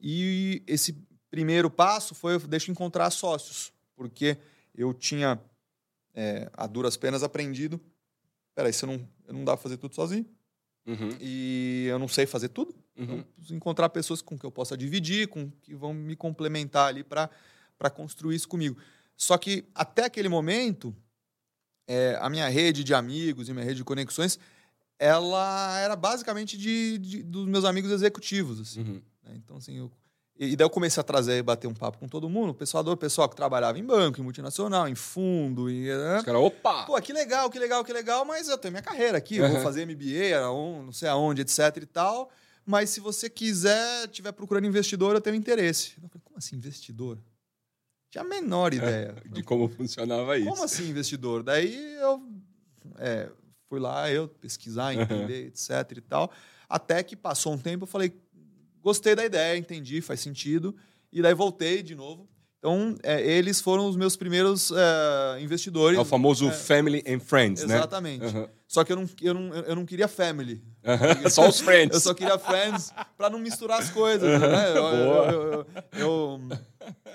[SPEAKER 2] E esse primeiro passo foi eu deixo encontrar sócios, porque eu tinha é, a duras penas aprendido. Peraí, você não, eu não dá para fazer tudo sozinho. Uhum. E eu não sei fazer tudo. Uhum. Então, encontrar pessoas com que eu possa dividir, com que vão me complementar ali para construir isso comigo. Só que até aquele momento, é, a minha rede de amigos e minha rede de conexões, ela era basicamente de, de dos meus amigos executivos. Assim. Uhum. Né? Então, assim, eu, e daí eu comecei a trazer e bater um papo com todo mundo, o pessoal do pessoal que trabalhava em banco, em multinacional, em fundo. E,
[SPEAKER 1] né? Os caras, opa!
[SPEAKER 2] Pô, que legal, que legal, que legal, mas eu tenho minha carreira aqui, eu vou fazer MBA, não sei aonde, etc e tal. Mas se você quiser, estiver procurando investidor, eu tenho interesse. Eu falei, como assim, investidor? Tinha a menor é, ideia.
[SPEAKER 1] de como funcionava isso.
[SPEAKER 2] Como assim, investidor? Daí eu é, fui lá, eu pesquisar, entender, uhum. etc e tal. Até que passou um tempo, eu falei, Gostei da ideia, entendi, faz sentido. E daí voltei de novo. Então, é, eles foram os meus primeiros é, investidores.
[SPEAKER 1] É o famoso é, Family and Friends,
[SPEAKER 2] exatamente.
[SPEAKER 1] né?
[SPEAKER 2] Exatamente. Uhum. Só que eu não, eu, não, eu não queria Family.
[SPEAKER 1] Uhum. Só os Friends.
[SPEAKER 2] eu só queria Friends para não misturar as coisas. Uhum. Né? Eu, eu, eu,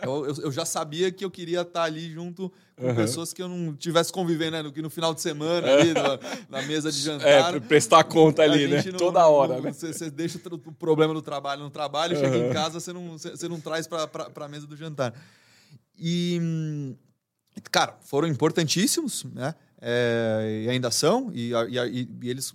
[SPEAKER 2] eu, eu, já sabia que eu queria estar ali junto com uhum. pessoas que eu não tivesse convivendo, né? No, no final de semana, ali, na, na, mesa de jantar.
[SPEAKER 1] É, prestar conta ali, né? Não, Toda hora,
[SPEAKER 2] não,
[SPEAKER 1] né?
[SPEAKER 2] Você, deixa o problema do trabalho no trabalho, chega em casa, você não, você não traz para a mesa do jantar. E, cara, foram importantíssimos, né? É, e ainda são, e, e, e eles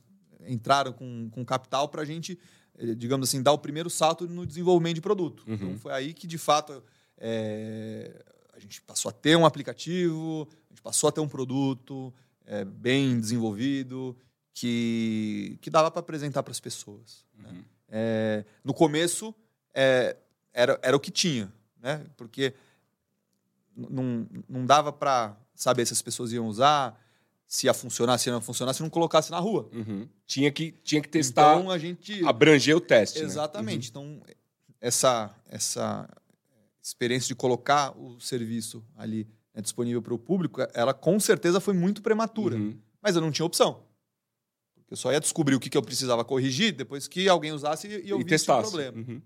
[SPEAKER 2] entraram com, com capital para a gente, eh, digamos assim, dar o primeiro salto no desenvolvimento de produto. Uhum. Então foi aí que, de fato, é, a gente passou a ter um aplicativo, a gente passou a ter um produto é, bem desenvolvido que, que dava para apresentar para as pessoas. Né? Uhum. É, no começo é, era, era o que tinha, né? porque não, não dava para saber se as pessoas iam usar, se ia funcionar, se não ia funcionar, se não colocasse na rua.
[SPEAKER 1] Uhum. Tinha, que, tinha que testar,
[SPEAKER 2] então, a gente...
[SPEAKER 1] abranger o teste.
[SPEAKER 2] Né? Exatamente. Né? Uhum. Então, essa, essa experiência de colocar o serviço ali né, disponível para o público, ela com certeza foi muito prematura.
[SPEAKER 1] Uhum.
[SPEAKER 2] Mas eu não tinha opção. Porque eu só ia descobrir o que, que eu precisava corrigir depois que alguém usasse e eu
[SPEAKER 1] E
[SPEAKER 2] visse o problema.
[SPEAKER 1] Uhum.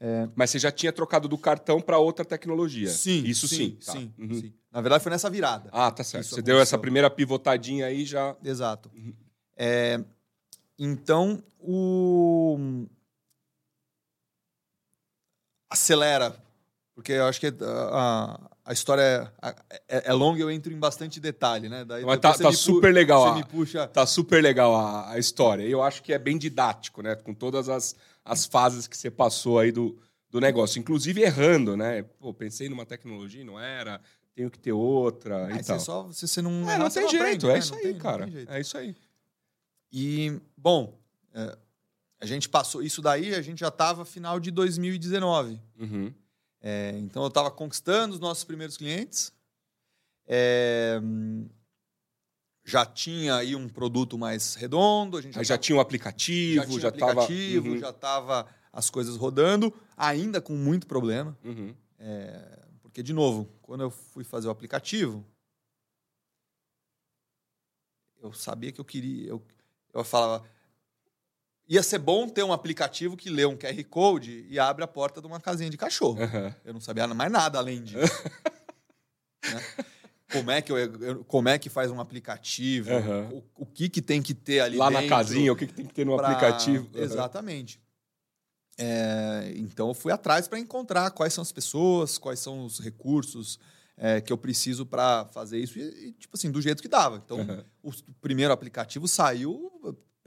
[SPEAKER 2] É,
[SPEAKER 1] Mas você já tinha trocado do cartão para outra tecnologia.
[SPEAKER 2] sim,
[SPEAKER 1] Isso sim.
[SPEAKER 2] sim,
[SPEAKER 1] tá.
[SPEAKER 2] sim,
[SPEAKER 1] Uhum.
[SPEAKER 2] sim. Na verdade, foi nessa virada.
[SPEAKER 1] Ah, tá certo. Você deu essa
[SPEAKER 2] aconteceu.
[SPEAKER 1] primeira pivotadinha aí já.
[SPEAKER 2] Exato.
[SPEAKER 1] Uhum.
[SPEAKER 2] É, então, o. Acelera. Porque eu acho que a, a- a história é, é- é longa e eu entro em bastante detalhe, né? Daí
[SPEAKER 1] Mas tá, tá super legal.
[SPEAKER 2] Você
[SPEAKER 1] a-
[SPEAKER 2] me puxa.
[SPEAKER 1] Tá super legal a, a história. Eu acho que é bem didático, né? Com todas as, as fases que você passou aí do, do negócio. Inclusive errando, né? Pô, pensei numa tecnologia, e não era. Tenho que ter outra
[SPEAKER 2] Ah,
[SPEAKER 1] e
[SPEAKER 2] você
[SPEAKER 1] tal.
[SPEAKER 2] só, se você não.
[SPEAKER 1] É,
[SPEAKER 2] errar,
[SPEAKER 1] não tem jeito.
[SPEAKER 2] aprende,
[SPEAKER 1] é
[SPEAKER 2] né?
[SPEAKER 1] isso aí,
[SPEAKER 2] tem-
[SPEAKER 1] cara. É isso aí.
[SPEAKER 2] E, bom, é, a gente passou isso daí, a gente já estava final de 2019.
[SPEAKER 1] Uhum.
[SPEAKER 2] É, então eu estava conquistando os nossos primeiros clientes. É, já tinha aí um produto mais redondo, a gente
[SPEAKER 1] Aí já
[SPEAKER 2] tava-
[SPEAKER 1] tinha o aplicativo,
[SPEAKER 2] já tinha
[SPEAKER 1] já, tava.
[SPEAKER 2] aplicativo,
[SPEAKER 1] Uhum.
[SPEAKER 2] já estava as coisas rodando, ainda com muito problema.
[SPEAKER 1] Uhum.
[SPEAKER 2] É, porque, de novo, quando eu fui fazer o aplicativo, eu sabia que eu queria. Eu, eu falava. Ia ser bom ter um aplicativo que lê um QR Code e abre a porta de uma casinha de cachorro.
[SPEAKER 1] Aham.
[SPEAKER 2] Eu não sabia mais nada além disso. Né? Como é que eu, eu- como é que faz um aplicativo?
[SPEAKER 1] Aham.
[SPEAKER 2] O, o que que tem que ter ali
[SPEAKER 1] Lá na casinha, o que, que tem que ter no
[SPEAKER 2] pra-
[SPEAKER 1] aplicativo? Aham.
[SPEAKER 2] Exatamente. É, então eu fui atrás para encontrar quais são as pessoas, quais são os recursos é, que eu preciso para fazer isso e, e, tipo assim do jeito que dava. Então o primeiro aplicativo saiu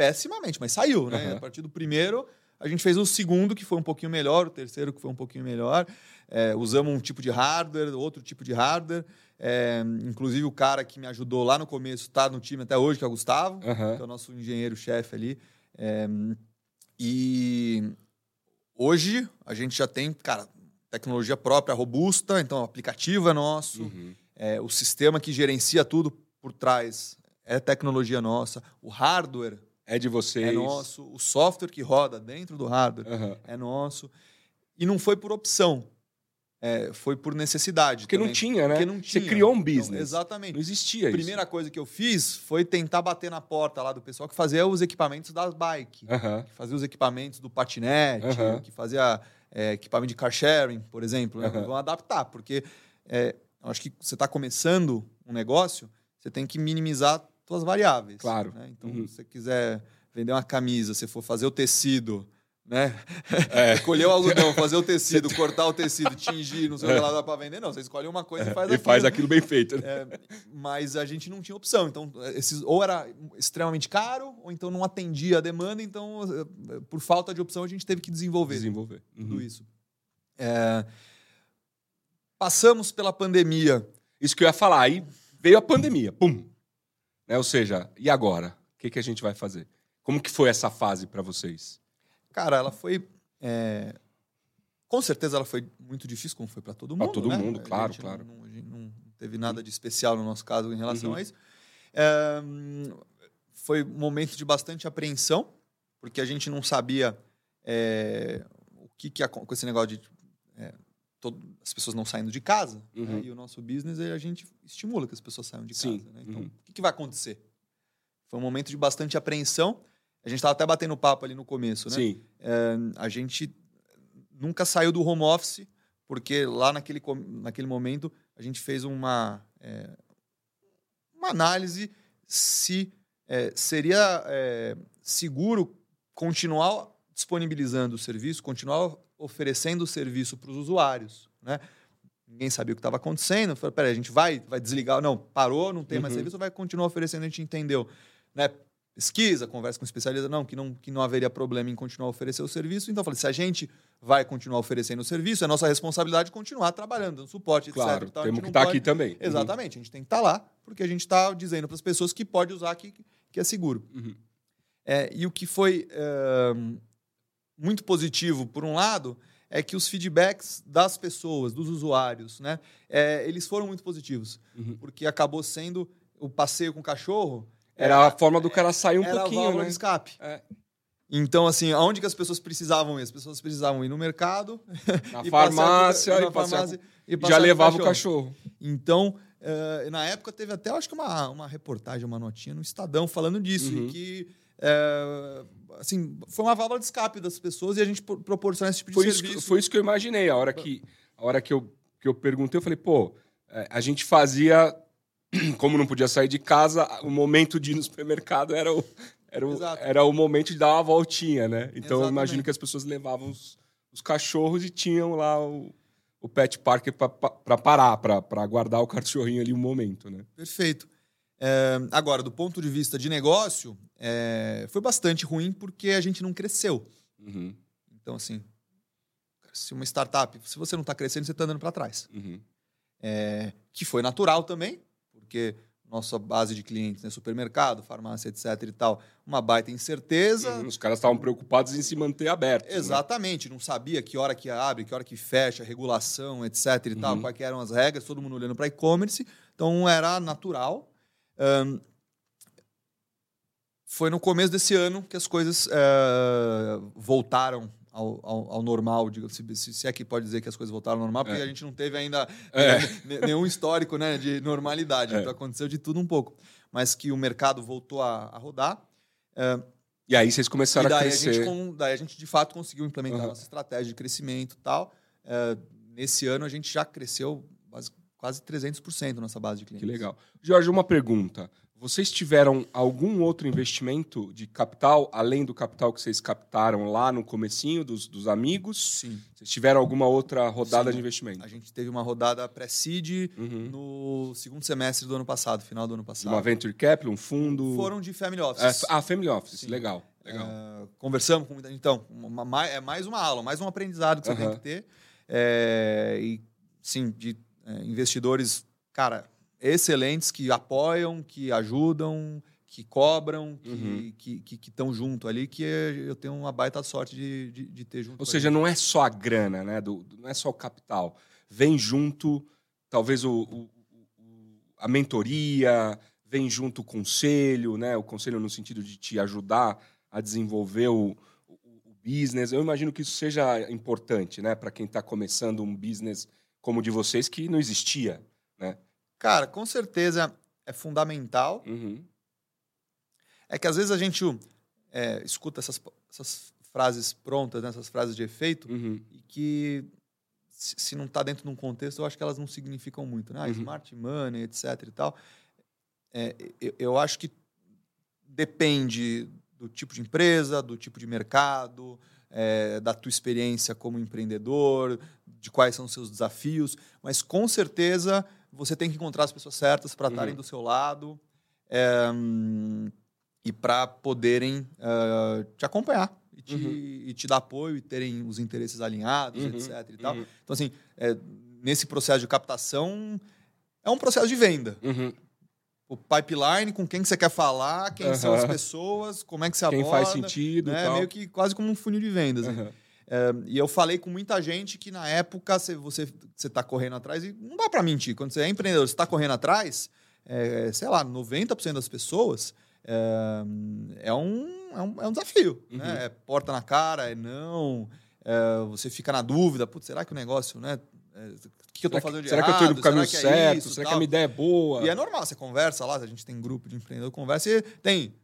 [SPEAKER 2] pessimamente, mas saiu, né?
[SPEAKER 1] Aham.
[SPEAKER 2] A partir do primeiro a gente fez o segundo que foi um pouquinho melhor, o terceiro que foi um pouquinho melhor. É, usamos um tipo de hardware, outro tipo de hardware. É, inclusive o cara que me ajudou lá no começo está no time até hoje, que é o Gustavo
[SPEAKER 1] Aham.
[SPEAKER 2] que é o nosso engenheiro-chefe ali. É, e hoje a gente já tem, cara, tecnologia própria, robusta, então o aplicativo é nosso,
[SPEAKER 1] Uhum.
[SPEAKER 2] é, o sistema que gerencia tudo por trás é tecnologia nossa, o hardware
[SPEAKER 1] É de vocês.
[SPEAKER 2] é nosso, o software que roda dentro do hardware
[SPEAKER 1] Aham.
[SPEAKER 2] é nosso. E não foi por opção, é, foi por necessidade.
[SPEAKER 1] Porque não
[SPEAKER 2] também.
[SPEAKER 1] tinha, né?
[SPEAKER 2] Porque não
[SPEAKER 1] Você
[SPEAKER 2] tinha.
[SPEAKER 1] criou um
[SPEAKER 2] Então,
[SPEAKER 1] business.
[SPEAKER 2] exatamente.
[SPEAKER 1] Não existia
[SPEAKER 2] A
[SPEAKER 1] isso.
[SPEAKER 2] primeira coisa que eu fiz foi tentar bater na porta lá do pessoal que fazia os equipamentos das bike,
[SPEAKER 1] Aham.
[SPEAKER 2] que fazia os equipamentos do patinete,
[SPEAKER 1] Aham.
[SPEAKER 2] que fazia é, equipamento de car sharing, por exemplo. Né? Vão adaptar, porque é, eu acho que você está começando um negócio, você tem que minimizar suas variáveis.
[SPEAKER 1] Claro.
[SPEAKER 2] né? Então,
[SPEAKER 1] Uhum.
[SPEAKER 2] se você quiser vender uma camisa, se for fazer o tecido, né?
[SPEAKER 1] É.
[SPEAKER 2] Escolher o algodão, fazer o tecido, cortar o tecido, tingir, não sei o que lá dá para vender, não. Você escolhe uma coisa e faz.
[SPEAKER 1] E
[SPEAKER 2] aquilo.
[SPEAKER 1] faz aquilo bem feito. né?
[SPEAKER 2] É, mas a gente não tinha opção. Então, esses, ou era extremamente caro, ou então não atendia a demanda. Então, por falta de opção, a gente teve que desenvolver
[SPEAKER 1] Desenvolver.
[SPEAKER 2] tudo
[SPEAKER 1] Uhum.
[SPEAKER 2] isso. É, passamos pela pandemia.
[SPEAKER 1] Isso que eu ia falar. Aí veio a pandemia. Pum. Né? Ou seja, e agora? O que, que a gente vai fazer? Como que foi essa fase para vocês?
[SPEAKER 2] Cara, ela foi. é, com certeza ela foi muito difícil, como foi para todo mundo.
[SPEAKER 1] todo
[SPEAKER 2] né?
[SPEAKER 1] mundo, claro, claro.
[SPEAKER 2] Não, não- teve nada de especial no nosso caso em relação
[SPEAKER 1] Uhum.
[SPEAKER 2] a isso. É, foi um momento de bastante apreensão, porque a gente não sabia é, o que, que ia com esse negócio de é, todo- as pessoas não saindo de casa. né?
[SPEAKER 1] Uhum.
[SPEAKER 2] E o nosso business a gente estimula que as pessoas saiam de
[SPEAKER 1] Sim.
[SPEAKER 2] casa. né? Então,
[SPEAKER 1] Uhum.
[SPEAKER 2] o que, que vai acontecer? Foi um momento de bastante apreensão. A gente estava até batendo papo ali no começo, né?
[SPEAKER 1] Sim.
[SPEAKER 2] É, a gente nunca saiu do home office, porque lá naquele, naquele momento a gente fez uma, é, uma análise se é, seria seguro continuar disponibilizando o serviço, continuar oferecendo o serviço para os usuários. Né? Ninguém sabia o que estava acontecendo. Falei, peraí, a gente vai, vai desligar? Não, parou, não tem mais
[SPEAKER 1] Uhum.
[SPEAKER 2] serviço, vai continuar oferecendo, a gente entendeu. Né? pesquisa, conversa com especialista, não, que não, que não haveria problema em continuar a oferecer o serviço. Então, eu falei, se a gente vai continuar oferecendo o serviço, é nossa responsabilidade continuar trabalhando, dando suporte,
[SPEAKER 1] Claro.
[SPEAKER 2] etc. A
[SPEAKER 1] Temos que estar
[SPEAKER 2] pode-
[SPEAKER 1] aqui também.
[SPEAKER 2] Exatamente, a gente tem que estar lá, porque a gente está dizendo para as pessoas que pode usar, que, que é seguro.
[SPEAKER 1] Uhum.
[SPEAKER 2] É, e o que foi é, muito positivo, por um lado, é que os feedbacks das pessoas, dos usuários, né, é, eles foram muito positivos,
[SPEAKER 1] Uhum.
[SPEAKER 2] porque acabou sendo o passeio com o cachorro
[SPEAKER 1] Era a forma do cara sair um
[SPEAKER 2] era a
[SPEAKER 1] pouquinho,
[SPEAKER 2] válvula
[SPEAKER 1] né?
[SPEAKER 2] de escape.
[SPEAKER 1] É.
[SPEAKER 2] Então, assim, aonde que as pessoas precisavam ir? As pessoas precisavam ir no mercado,
[SPEAKER 1] Na
[SPEAKER 2] E
[SPEAKER 1] farmácia,
[SPEAKER 2] passear-
[SPEAKER 1] e,
[SPEAKER 2] farmácia e
[SPEAKER 1] com-
[SPEAKER 2] passear
[SPEAKER 1] já levava o cachorro.
[SPEAKER 2] Então, eh, na época teve até, acho que uma, uma reportagem, uma notinha no Estadão falando disso.
[SPEAKER 1] Uhum.
[SPEAKER 2] E que, eh, assim, foi uma válvula de escape das pessoas e a gente pro- proporciona esse tipo
[SPEAKER 1] Foi
[SPEAKER 2] de
[SPEAKER 1] isso, que,
[SPEAKER 2] serviço.
[SPEAKER 1] foi isso que eu imaginei. A hora que, a hora que, eu, que eu perguntei, eu falei, pô, é, a gente fazia. Como não podia sair de casa, o momento de ir no supermercado era o, era o,
[SPEAKER 2] Exato.
[SPEAKER 1] era o momento de dar uma voltinha, né? Então eu
[SPEAKER 2] Exatamente.
[SPEAKER 1] imagino que as pessoas levavam os, os cachorros e tinham lá o, o pet park para parar, para guardar o cachorrinho ali um momento, né?
[SPEAKER 2] Perfeito. Eh, agora, do ponto de vista de negócio, eh, foi bastante ruim porque a gente não cresceu.
[SPEAKER 1] Uhum,
[SPEAKER 2] Então, assim, se uma startup, se você não está crescendo, você está andando para trás.
[SPEAKER 1] uhum.
[SPEAKER 2] É, que foi natural também, porque nossa base de clientes, né, supermercado, farmácia, etc e tal, uma baita incerteza.
[SPEAKER 1] Uhum, Os caras estavam preocupados em se manter abertos. né?
[SPEAKER 2] Exatamente, não sabia que hora que abre, que hora que fecha, regulação, etc e tal,
[SPEAKER 1] Uhum.
[SPEAKER 2] quais que eram as regras, todo mundo olhando para e-commerce, então era natural. Ahn, foi no começo desse ano que as coisas eh, voltaram ao, ao- ao normal, digamos, se, se- é que pode dizer que as coisas voltaram ao normal, porque
[SPEAKER 1] É.
[SPEAKER 2] a gente não teve ainda
[SPEAKER 1] É.
[SPEAKER 2] ne- nenhum histórico né, de normalidade,
[SPEAKER 1] É.
[SPEAKER 2] então aconteceu de tudo um pouco. Mas que o mercado voltou a, a rodar.
[SPEAKER 1] E aí vocês começaram a
[SPEAKER 2] daí a,
[SPEAKER 1] crescer.
[SPEAKER 2] gente, com- daí a gente, de fato, conseguiu implementar
[SPEAKER 1] Aham.
[SPEAKER 2] nossa estratégia de crescimento e tal. É, nesse ano, a gente já cresceu quase, quase 300% nossa base de clientes.
[SPEAKER 1] Que legal. Jorge, uma pergunta. Vocês tiveram algum outro investimento de capital, além do capital que vocês captaram lá no comecinho dos, dos amigos?
[SPEAKER 2] Sim.
[SPEAKER 1] Vocês tiveram alguma outra rodada
[SPEAKER 2] Sim.
[SPEAKER 1] de investimento?
[SPEAKER 2] A gente teve uma rodada pré-seed
[SPEAKER 1] Uhum.
[SPEAKER 2] no segundo semestre do ano passado, final do ano passado.
[SPEAKER 1] Uma venture capital, um fundo?
[SPEAKER 2] Foram de family
[SPEAKER 1] É,
[SPEAKER 2] offices.
[SPEAKER 1] ah, family office.
[SPEAKER 2] Sim.
[SPEAKER 1] Legal. legal.
[SPEAKER 2] É, conversamos com muita Então, uma- é mais uma aula, mais um aprendizado que você
[SPEAKER 1] Aham.
[SPEAKER 2] tem que ter. É, e, sim, de é, investidores, cara, excelentes que apoiam, que ajudam, que cobram, que
[SPEAKER 1] Uhum.
[SPEAKER 2] que que que estão junto ali, que eu tenho uma baita sorte de, de, de ter junto.
[SPEAKER 1] Ou seja,
[SPEAKER 2] gente.
[SPEAKER 1] não é só a grana, né? do- não é só o capital. Vem junto, talvez, o, o- o- a mentoria, vem junto o conselho, né? O conselho no sentido de te ajudar a desenvolver o, o- o business. Eu imagino que isso seja importante, né? Para quem está começando um business como o de vocês, que não existia.
[SPEAKER 2] Cara, com certeza é fundamental.
[SPEAKER 1] Uhum.
[SPEAKER 2] É que às vezes a gente é, escuta essas, essas frases prontas, né, essas frases de efeito,
[SPEAKER 1] Uhum.
[SPEAKER 2] e que se, se não está dentro de um contexto, eu acho que elas não significam muito, né? Ah,
[SPEAKER 1] Uhum.
[SPEAKER 2] Smart money, etc e tal. É, eu, eu acho que depende do tipo de empresa, do tipo de mercado, é, da tua experiência como empreendedor, de quais são os seus desafios, mas com certeza você tem que encontrar as pessoas certas para estarem
[SPEAKER 1] Uhum.
[SPEAKER 2] do seu lado é, e para poderem eh, te acompanhar e te,
[SPEAKER 1] Uhum.
[SPEAKER 2] e te dar apoio e terem os interesses alinhados,
[SPEAKER 1] Uhum,
[SPEAKER 2] etc. E tal.
[SPEAKER 1] Uhum.
[SPEAKER 2] Então, assim, é, nesse processo de captação, é um processo de venda.
[SPEAKER 1] Uhum.
[SPEAKER 2] O pipeline, com quem que você quer falar, quem são as pessoas, como é que você
[SPEAKER 1] Quem
[SPEAKER 2] aborda.
[SPEAKER 1] faz sentido
[SPEAKER 2] né? Meio que quase como um funil de vendas. né? É, e eu falei com muita gente que na época cê- você você está correndo atrás e não dá para mentir. Quando você é empreendedor, você está correndo atrás, é, sei lá, 90% das pessoas é, é um, é, um, é um desafio.
[SPEAKER 1] Uhum.
[SPEAKER 2] Né? É porta na cara, é não. é, você fica na dúvida, putz, será que o negócio, né? é, o que, que eu estou fazendo
[SPEAKER 1] que,
[SPEAKER 2] de
[SPEAKER 1] será
[SPEAKER 2] errado?
[SPEAKER 1] que eu tô indo pro caminho
[SPEAKER 2] será que
[SPEAKER 1] certo?
[SPEAKER 2] É isso,
[SPEAKER 1] será que
[SPEAKER 2] tal?
[SPEAKER 1] a minha ideia é boa?
[SPEAKER 2] E é normal, você conversa lá, a gente tem grupo de empreendedor, conversa e tem.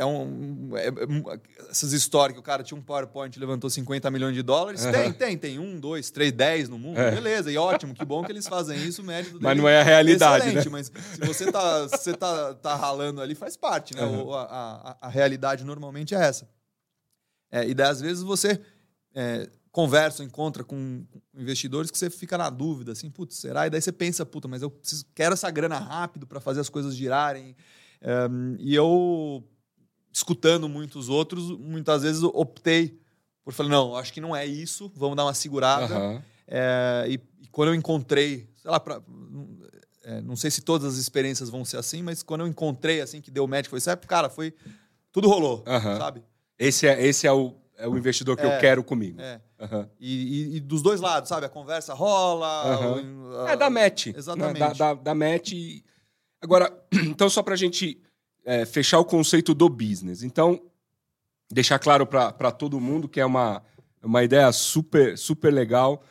[SPEAKER 2] É um, é- é- essas histórias que o cara tinha um PowerPoint e levantou 50 milhões de dólares.
[SPEAKER 1] Aham.
[SPEAKER 2] Tem, tem, tem. Um, dois, três, dez no mundo.
[SPEAKER 1] É.
[SPEAKER 2] Beleza, e ótimo, que bom que eles fazem isso, mérito
[SPEAKER 1] Mas não é a realidade,
[SPEAKER 2] excelente,
[SPEAKER 1] né?
[SPEAKER 2] Mas se você tá, você tá, tá ralando ali, faz parte, né?
[SPEAKER 1] Aham.
[SPEAKER 2] O- a, a- a realidade normalmente é essa. É, e daí, às vezes, você é, conversa, encontra com investidores que você fica na dúvida, assim, putz, será? E daí você pensa, puta, mas eu preciso, quero essa grana rápido para fazer as coisas girarem. É, e eu, escutando muitos outros, muitas vezes eu optei por falar, não, acho que não é isso, vamos dar uma segurada.
[SPEAKER 1] Aham.
[SPEAKER 2] É, e, e quando eu encontrei, sei lá, pra, é, não sei se todas as experiências vão ser assim, mas quando eu encontrei, assim, que deu match, foi certo, cara, foi. Tudo rolou,
[SPEAKER 1] Aham.
[SPEAKER 2] sabe?
[SPEAKER 1] Esse é, esse é, o, é o investidor que eu
[SPEAKER 2] É.
[SPEAKER 1] quero comigo.
[SPEAKER 2] É.
[SPEAKER 1] Aham.
[SPEAKER 2] E, e- e dos dois lados, sabe? A conversa rola. O-
[SPEAKER 1] É da match.
[SPEAKER 2] Exatamente.
[SPEAKER 1] né? Da, da, da match. Agora, então, só pra gente é, fechar o conceito do business. Então, deixar claro para todo mundo que é uma, uma ideia super, super legal.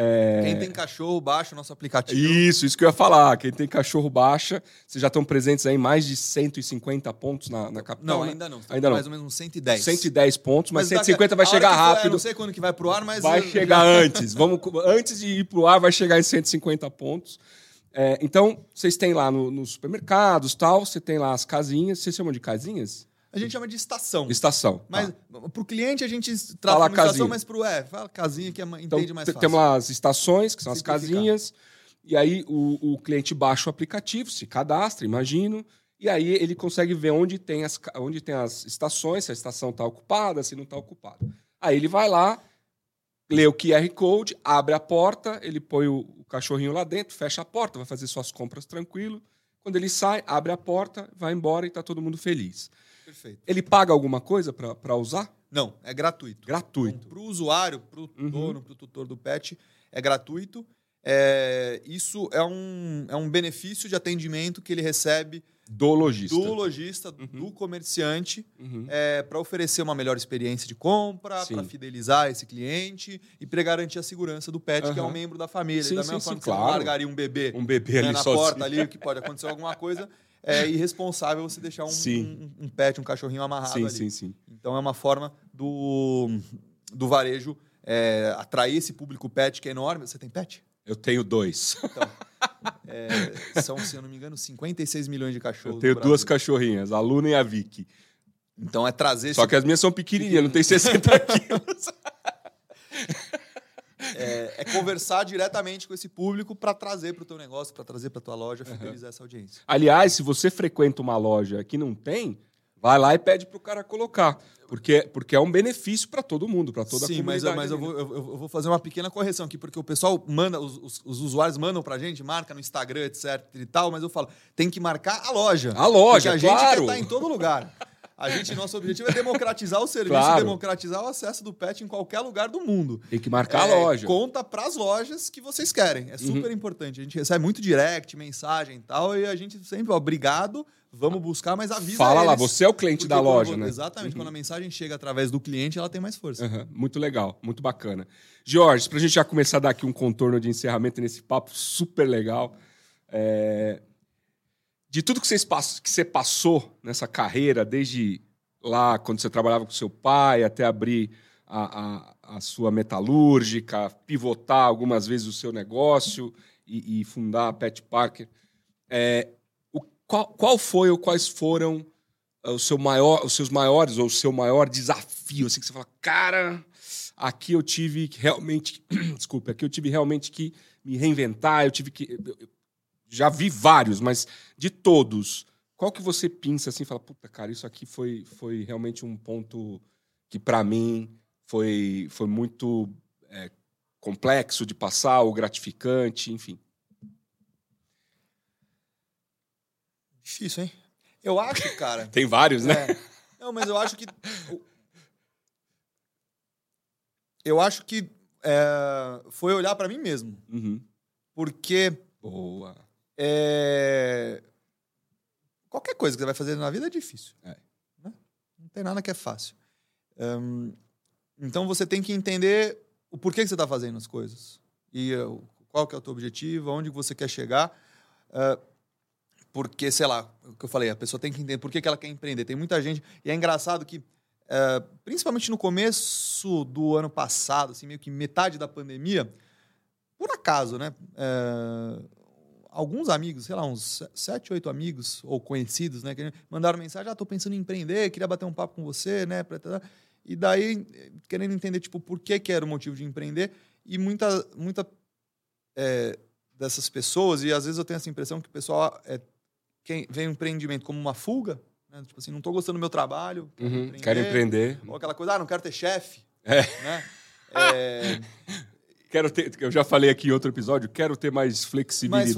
[SPEAKER 1] É...
[SPEAKER 2] Quem tem cachorro, baixa o nosso aplicativo.
[SPEAKER 1] Isso, isso que eu ia falar. Quem tem cachorro, baixa. Vocês já estão presentes aí em mais de 150 pontos na, na capital?
[SPEAKER 2] Não,
[SPEAKER 1] né?
[SPEAKER 2] ainda não.
[SPEAKER 1] Ainda
[SPEAKER 2] mais
[SPEAKER 1] não.
[SPEAKER 2] ou menos uns 110.
[SPEAKER 1] 110 pontos, mas,
[SPEAKER 2] daqui-
[SPEAKER 1] 150 vai chegar
[SPEAKER 2] for-
[SPEAKER 1] rápido.
[SPEAKER 2] não sei quando que vai pro ar, mas...
[SPEAKER 1] Vai
[SPEAKER 2] eu-
[SPEAKER 1] chegar antes. Vamos, antes de ir pro ar, vai chegar em 150 pontos. É, então, vocês têm lá no- nos supermercados tal, você tem lá as casinhas. Vocês chamam de casinhas?
[SPEAKER 2] A gente chama de estação.
[SPEAKER 1] Estação.
[SPEAKER 2] Mas
[SPEAKER 1] tá.
[SPEAKER 2] pro cliente a gente trata
[SPEAKER 1] Fala
[SPEAKER 2] como estação,
[SPEAKER 1] casinha.
[SPEAKER 2] mas pro... É, fala casinha que é,
[SPEAKER 1] Então,
[SPEAKER 2] entende mais
[SPEAKER 1] te-
[SPEAKER 2] fácil.
[SPEAKER 1] temos lá as estações, que são as casinhas. E aí o, o cliente baixa o aplicativo, se cadastra, imagino. E aí ele consegue ver onde tem as, onde tem as estações, se a estação está ocupada, se não está ocupada. Aí ele vai lá, lê o QR Code, abre a porta, ele põe o, o cachorrinho lá dentro, fecha a porta, vai fazer suas compras tranquilo. Quando ele sai, abre a porta, vai embora e está todo mundo feliz.
[SPEAKER 2] Perfeito.
[SPEAKER 1] Ele paga alguma coisa para usar?
[SPEAKER 2] Não, é gratuito.
[SPEAKER 1] Gratuito.
[SPEAKER 2] Para o usuário, para o
[SPEAKER 1] Uhum.
[SPEAKER 2] dono, para o tutor do pet, é gratuito. É, isso é um, é um benefício de atendimento que ele recebe
[SPEAKER 1] Do lojista.
[SPEAKER 2] do lojista,
[SPEAKER 1] Uhum.
[SPEAKER 2] do comerciante,
[SPEAKER 1] Uhum.
[SPEAKER 2] para oferecer uma melhor experiência de compra,
[SPEAKER 1] Sim.
[SPEAKER 2] para fidelizar esse cliente e para garantir a segurança do pet, que é um membro da família.
[SPEAKER 1] Sim,
[SPEAKER 2] da
[SPEAKER 1] sim,
[SPEAKER 2] mesma
[SPEAKER 1] sim,
[SPEAKER 2] forma que você não
[SPEAKER 1] claro.
[SPEAKER 2] largaria um bebê
[SPEAKER 1] Um bebê
[SPEAKER 2] né,
[SPEAKER 1] ali
[SPEAKER 2] na
[SPEAKER 1] sozinho.
[SPEAKER 2] porta ali, que pode acontecer alguma coisa, é irresponsável você deixar um,
[SPEAKER 1] Sim.
[SPEAKER 2] um, um pet, um cachorrinho amarrado
[SPEAKER 1] Sim,
[SPEAKER 2] ali.
[SPEAKER 1] sim, sim.
[SPEAKER 2] Então é uma forma do, do varejo é, atrair esse público pet que é enorme. Você tem pet?
[SPEAKER 1] Eu tenho dois.
[SPEAKER 2] É, são, se eu não me engano, 56 milhões de cachorros.
[SPEAKER 1] Eu tenho duas cachorrinhas, a Luna e a Vicky.
[SPEAKER 2] Então é trazer
[SPEAKER 1] Só
[SPEAKER 2] esse,
[SPEAKER 1] que as minhas são pequenininhas, não tem 60 quilos.
[SPEAKER 2] é, é conversar diretamente com esse público para trazer para o teu negócio, para trazer para tua loja,
[SPEAKER 1] Uhum.
[SPEAKER 2] fidelizar essa audiência.
[SPEAKER 1] Aliás, se você frequenta uma loja que não tem, vai lá e pede pro cara colocar. Porque, porque é um benefício para todo mundo, para toda a
[SPEAKER 2] Sim, mas,
[SPEAKER 1] comunidade.
[SPEAKER 2] eu, mas eu,
[SPEAKER 1] ali,
[SPEAKER 2] vou,
[SPEAKER 1] né?
[SPEAKER 2] eu, eu vou fazer uma pequena correção aqui, porque o pessoal manda, os, os- os usuários mandam pra gente, marca no Instagram, etc e tal, mas eu falo, tem que marcar a loja.
[SPEAKER 1] A loja,
[SPEAKER 2] Porque a gente
[SPEAKER 1] claro.
[SPEAKER 2] quer estar em todo lugar. A gente, nosso objetivo é democratizar o serviço,
[SPEAKER 1] Claro.
[SPEAKER 2] democratizar o acesso do pet em qualquer lugar do mundo.
[SPEAKER 1] Tem que marcar
[SPEAKER 2] É,
[SPEAKER 1] a loja. Uhum.
[SPEAKER 2] Conta pras lojas que vocês querem. É super importante. A gente recebe muito direct, mensagem e tal, e a gente sempre, ó, obrigado, vamos buscar, mas avisa
[SPEAKER 1] Fala lá,
[SPEAKER 2] eles.
[SPEAKER 1] você é o cliente da
[SPEAKER 2] quando
[SPEAKER 1] loja,
[SPEAKER 2] eu-
[SPEAKER 1] né?
[SPEAKER 2] Exatamente. Quando a mensagem chega através do cliente, ela tem mais força.
[SPEAKER 1] Aham, muito legal, muito bacana. Jorge, para a gente já começar a dar aqui um contorno de encerramento nesse papo super legal, é, de tudo que, vocês que você passou nessa carreira, desde lá quando você trabalhava com seu pai, até abrir a, a- a sua metalúrgica, pivotar algumas vezes o seu negócio e, e fundar a Pet Parker, é, o- qual, qual foi ou quais foram é, o seu maior, os seus maiores ou o seu maior desafio, assim que você fala, cara, aqui eu tive realmente, desculpa, aqui eu tive realmente que me reinventar, eu tive que, eu já vi vários, mas de todos, qual que você pensa assim, e fala, puta, cara, isso aqui foi, foi realmente um ponto que pra mim foi, foi muito é, complexo de passar ou gratificante, enfim.
[SPEAKER 2] Difícil, hein? Eu acho, cara.
[SPEAKER 1] Tem vários, né?
[SPEAKER 2] É. Não, mas eu acho que. Eu acho que é, foi olhar pra mim mesmo.
[SPEAKER 1] Uhum.
[SPEAKER 2] Porque
[SPEAKER 1] Boa.
[SPEAKER 2] É, qualquer coisa que você vai fazer na vida é difícil.
[SPEAKER 1] É.
[SPEAKER 2] né? Não tem nada que é fácil. Hum, então você tem que entender o porquê que você está fazendo as coisas. E uh, qual que é o teu objetivo, aonde você quer chegar. Uh, porque, sei lá, o que eu falei, a pessoa tem que entender por que, que ela quer empreender. Tem muita gente. E é engraçado que, uh, principalmente no começo do ano passado, assim, meio que metade da pandemia, por acaso, né? uh, alguns amigos, sei lá, uns sete, oito amigos ou conhecidos, né? Que mandaram mensagem: ah, tô pensando em empreender, queria bater um papo com você, né? E daí, querendo entender, tipo, por que, que era o motivo de empreender. E muita, muita é, dessas pessoas, e às vezes eu tenho essa impressão que o pessoal é, quem vê o empreendimento como uma fuga, né? Tipo assim, não tô gostando do meu trabalho, quero
[SPEAKER 1] Uhum.
[SPEAKER 2] empreender.
[SPEAKER 1] Quero empreender.
[SPEAKER 2] Ou aquela coisa, ah, não quero ter chefe.
[SPEAKER 1] É.
[SPEAKER 2] Né? É,
[SPEAKER 1] Quero ter, eu já falei aqui em outro episódio, quero ter mais
[SPEAKER 2] mais
[SPEAKER 1] flexibilidade,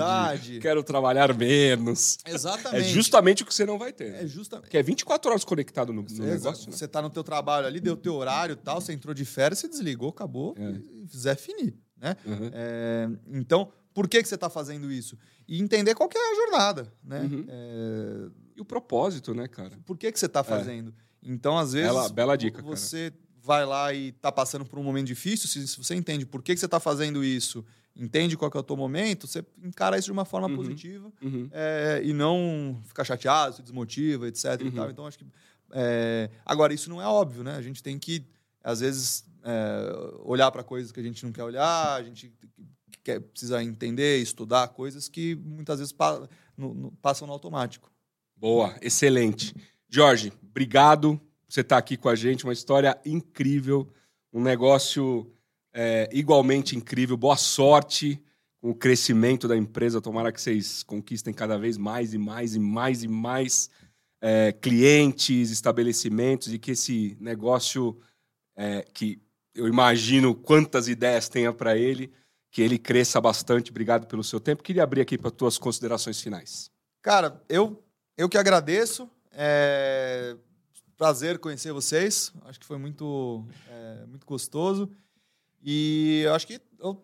[SPEAKER 2] flexibilidade.
[SPEAKER 1] quero trabalhar menos. É
[SPEAKER 2] Exatamente.
[SPEAKER 1] justamente o que você não vai ter.
[SPEAKER 2] É justamente.
[SPEAKER 1] Que é 24 horas conectado no, no negócio. né?
[SPEAKER 2] Você tá no teu trabalho ali, deu teu horário e tal, você entrou de férias, você desligou, acabou,
[SPEAKER 1] É.
[SPEAKER 2] e Zé finir, né?
[SPEAKER 1] Uhum.
[SPEAKER 2] É, então, por que, que você está fazendo isso? E entender qual que é a jornada, né?
[SPEAKER 1] Uhum.
[SPEAKER 2] É,
[SPEAKER 1] E o propósito, né, cara?
[SPEAKER 2] por que, que você está fazendo? Então, às vezes,
[SPEAKER 1] Bela, bela dica, cara.
[SPEAKER 2] Vai lá e tá passando por um momento difícil, se, se você entende por que, que você está fazendo isso, entende qual que é o teu momento, você encara isso de uma forma
[SPEAKER 1] Uhum.
[SPEAKER 2] positiva
[SPEAKER 1] Uhum.
[SPEAKER 2] é, e não ficar chateado, se desmotiva, etc.
[SPEAKER 1] Uhum.
[SPEAKER 2] Então, acho que. é, agora, isso não é óbvio, né? A gente tem que, às vezes, é, olhar para coisas que a gente não quer olhar, a gente quer, precisa entender, estudar coisas que muitas vezes pa- no- no- passam no automático.
[SPEAKER 1] Boa, excelente. Jorge, obrigado você estar aqui com a gente. Uma história incrível, um negócio é, igualmente incrível. Boa sorte com o crescimento da empresa. Tomara que vocês conquistem cada vez mais e mais e mais e mais é, clientes, estabelecimentos e que esse negócio é, que eu imagino quantas ideias tenha para ele, que ele cresça bastante. Obrigado pelo seu tempo. Queria abrir aqui para tuas considerações finais.
[SPEAKER 2] Cara, eu, eu que agradeço. É prazer conhecer vocês. Acho que foi muito, é, muito gostoso. E acho que eu,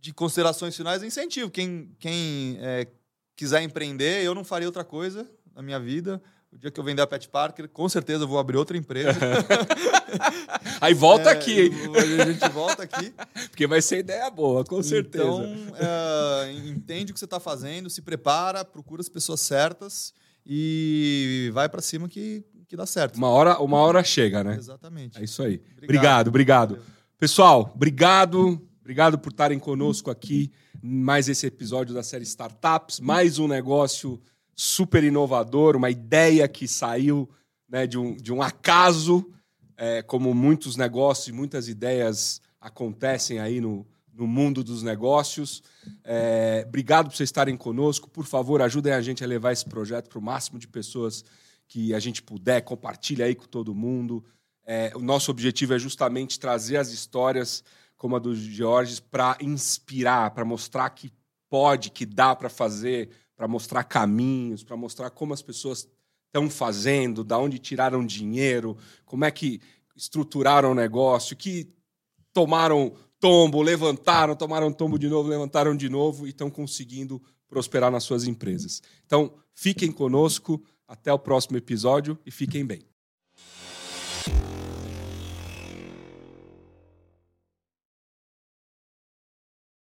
[SPEAKER 2] de considerações finais, incentivo. Quem, quem é, quiser empreender, eu não faria outra coisa na minha vida. O dia que eu vender a Pet Parker, com certeza eu vou abrir outra empresa.
[SPEAKER 1] Aí volta
[SPEAKER 2] É,
[SPEAKER 1] aqui, hein?
[SPEAKER 2] A gente volta aqui.
[SPEAKER 1] Porque vai ser ideia boa, com certeza.
[SPEAKER 2] Então, é, entende o que você está fazendo, se prepara, procura as pessoas certas e vai para cima que, que dá certo.
[SPEAKER 1] uma, hora, uma hora chega, né?
[SPEAKER 2] Exatamente.
[SPEAKER 1] É isso aí. Obrigado, obrigado.
[SPEAKER 2] Valeu.
[SPEAKER 1] Pessoal, obrigado. Obrigado por estarem conosco aqui. Mais esse episódio da série Startups. Mais um negócio super inovador, uma ideia que saiu né, de, um, de um acaso, é, como muitos negócios e muitas ideias acontecem aí no, no mundo dos negócios. É, obrigado por vocês estarem conosco. Por favor, ajudem a gente a levar esse projeto para o máximo de pessoas que a gente puder. Compartilha aí com todo mundo. É, o nosso objetivo é justamente trazer as histórias como a do Georges para inspirar, para mostrar que pode, que dá para fazer, para mostrar caminhos, para mostrar como as pessoas estão fazendo, da onde tiraram dinheiro, como é que estruturaram o negócio, que tomaram tombo, levantaram, tomaram tombo de novo, levantaram de novo e estão conseguindo prosperar nas suas empresas. Então, fiquem conosco, até o próximo episódio e fiquem bem.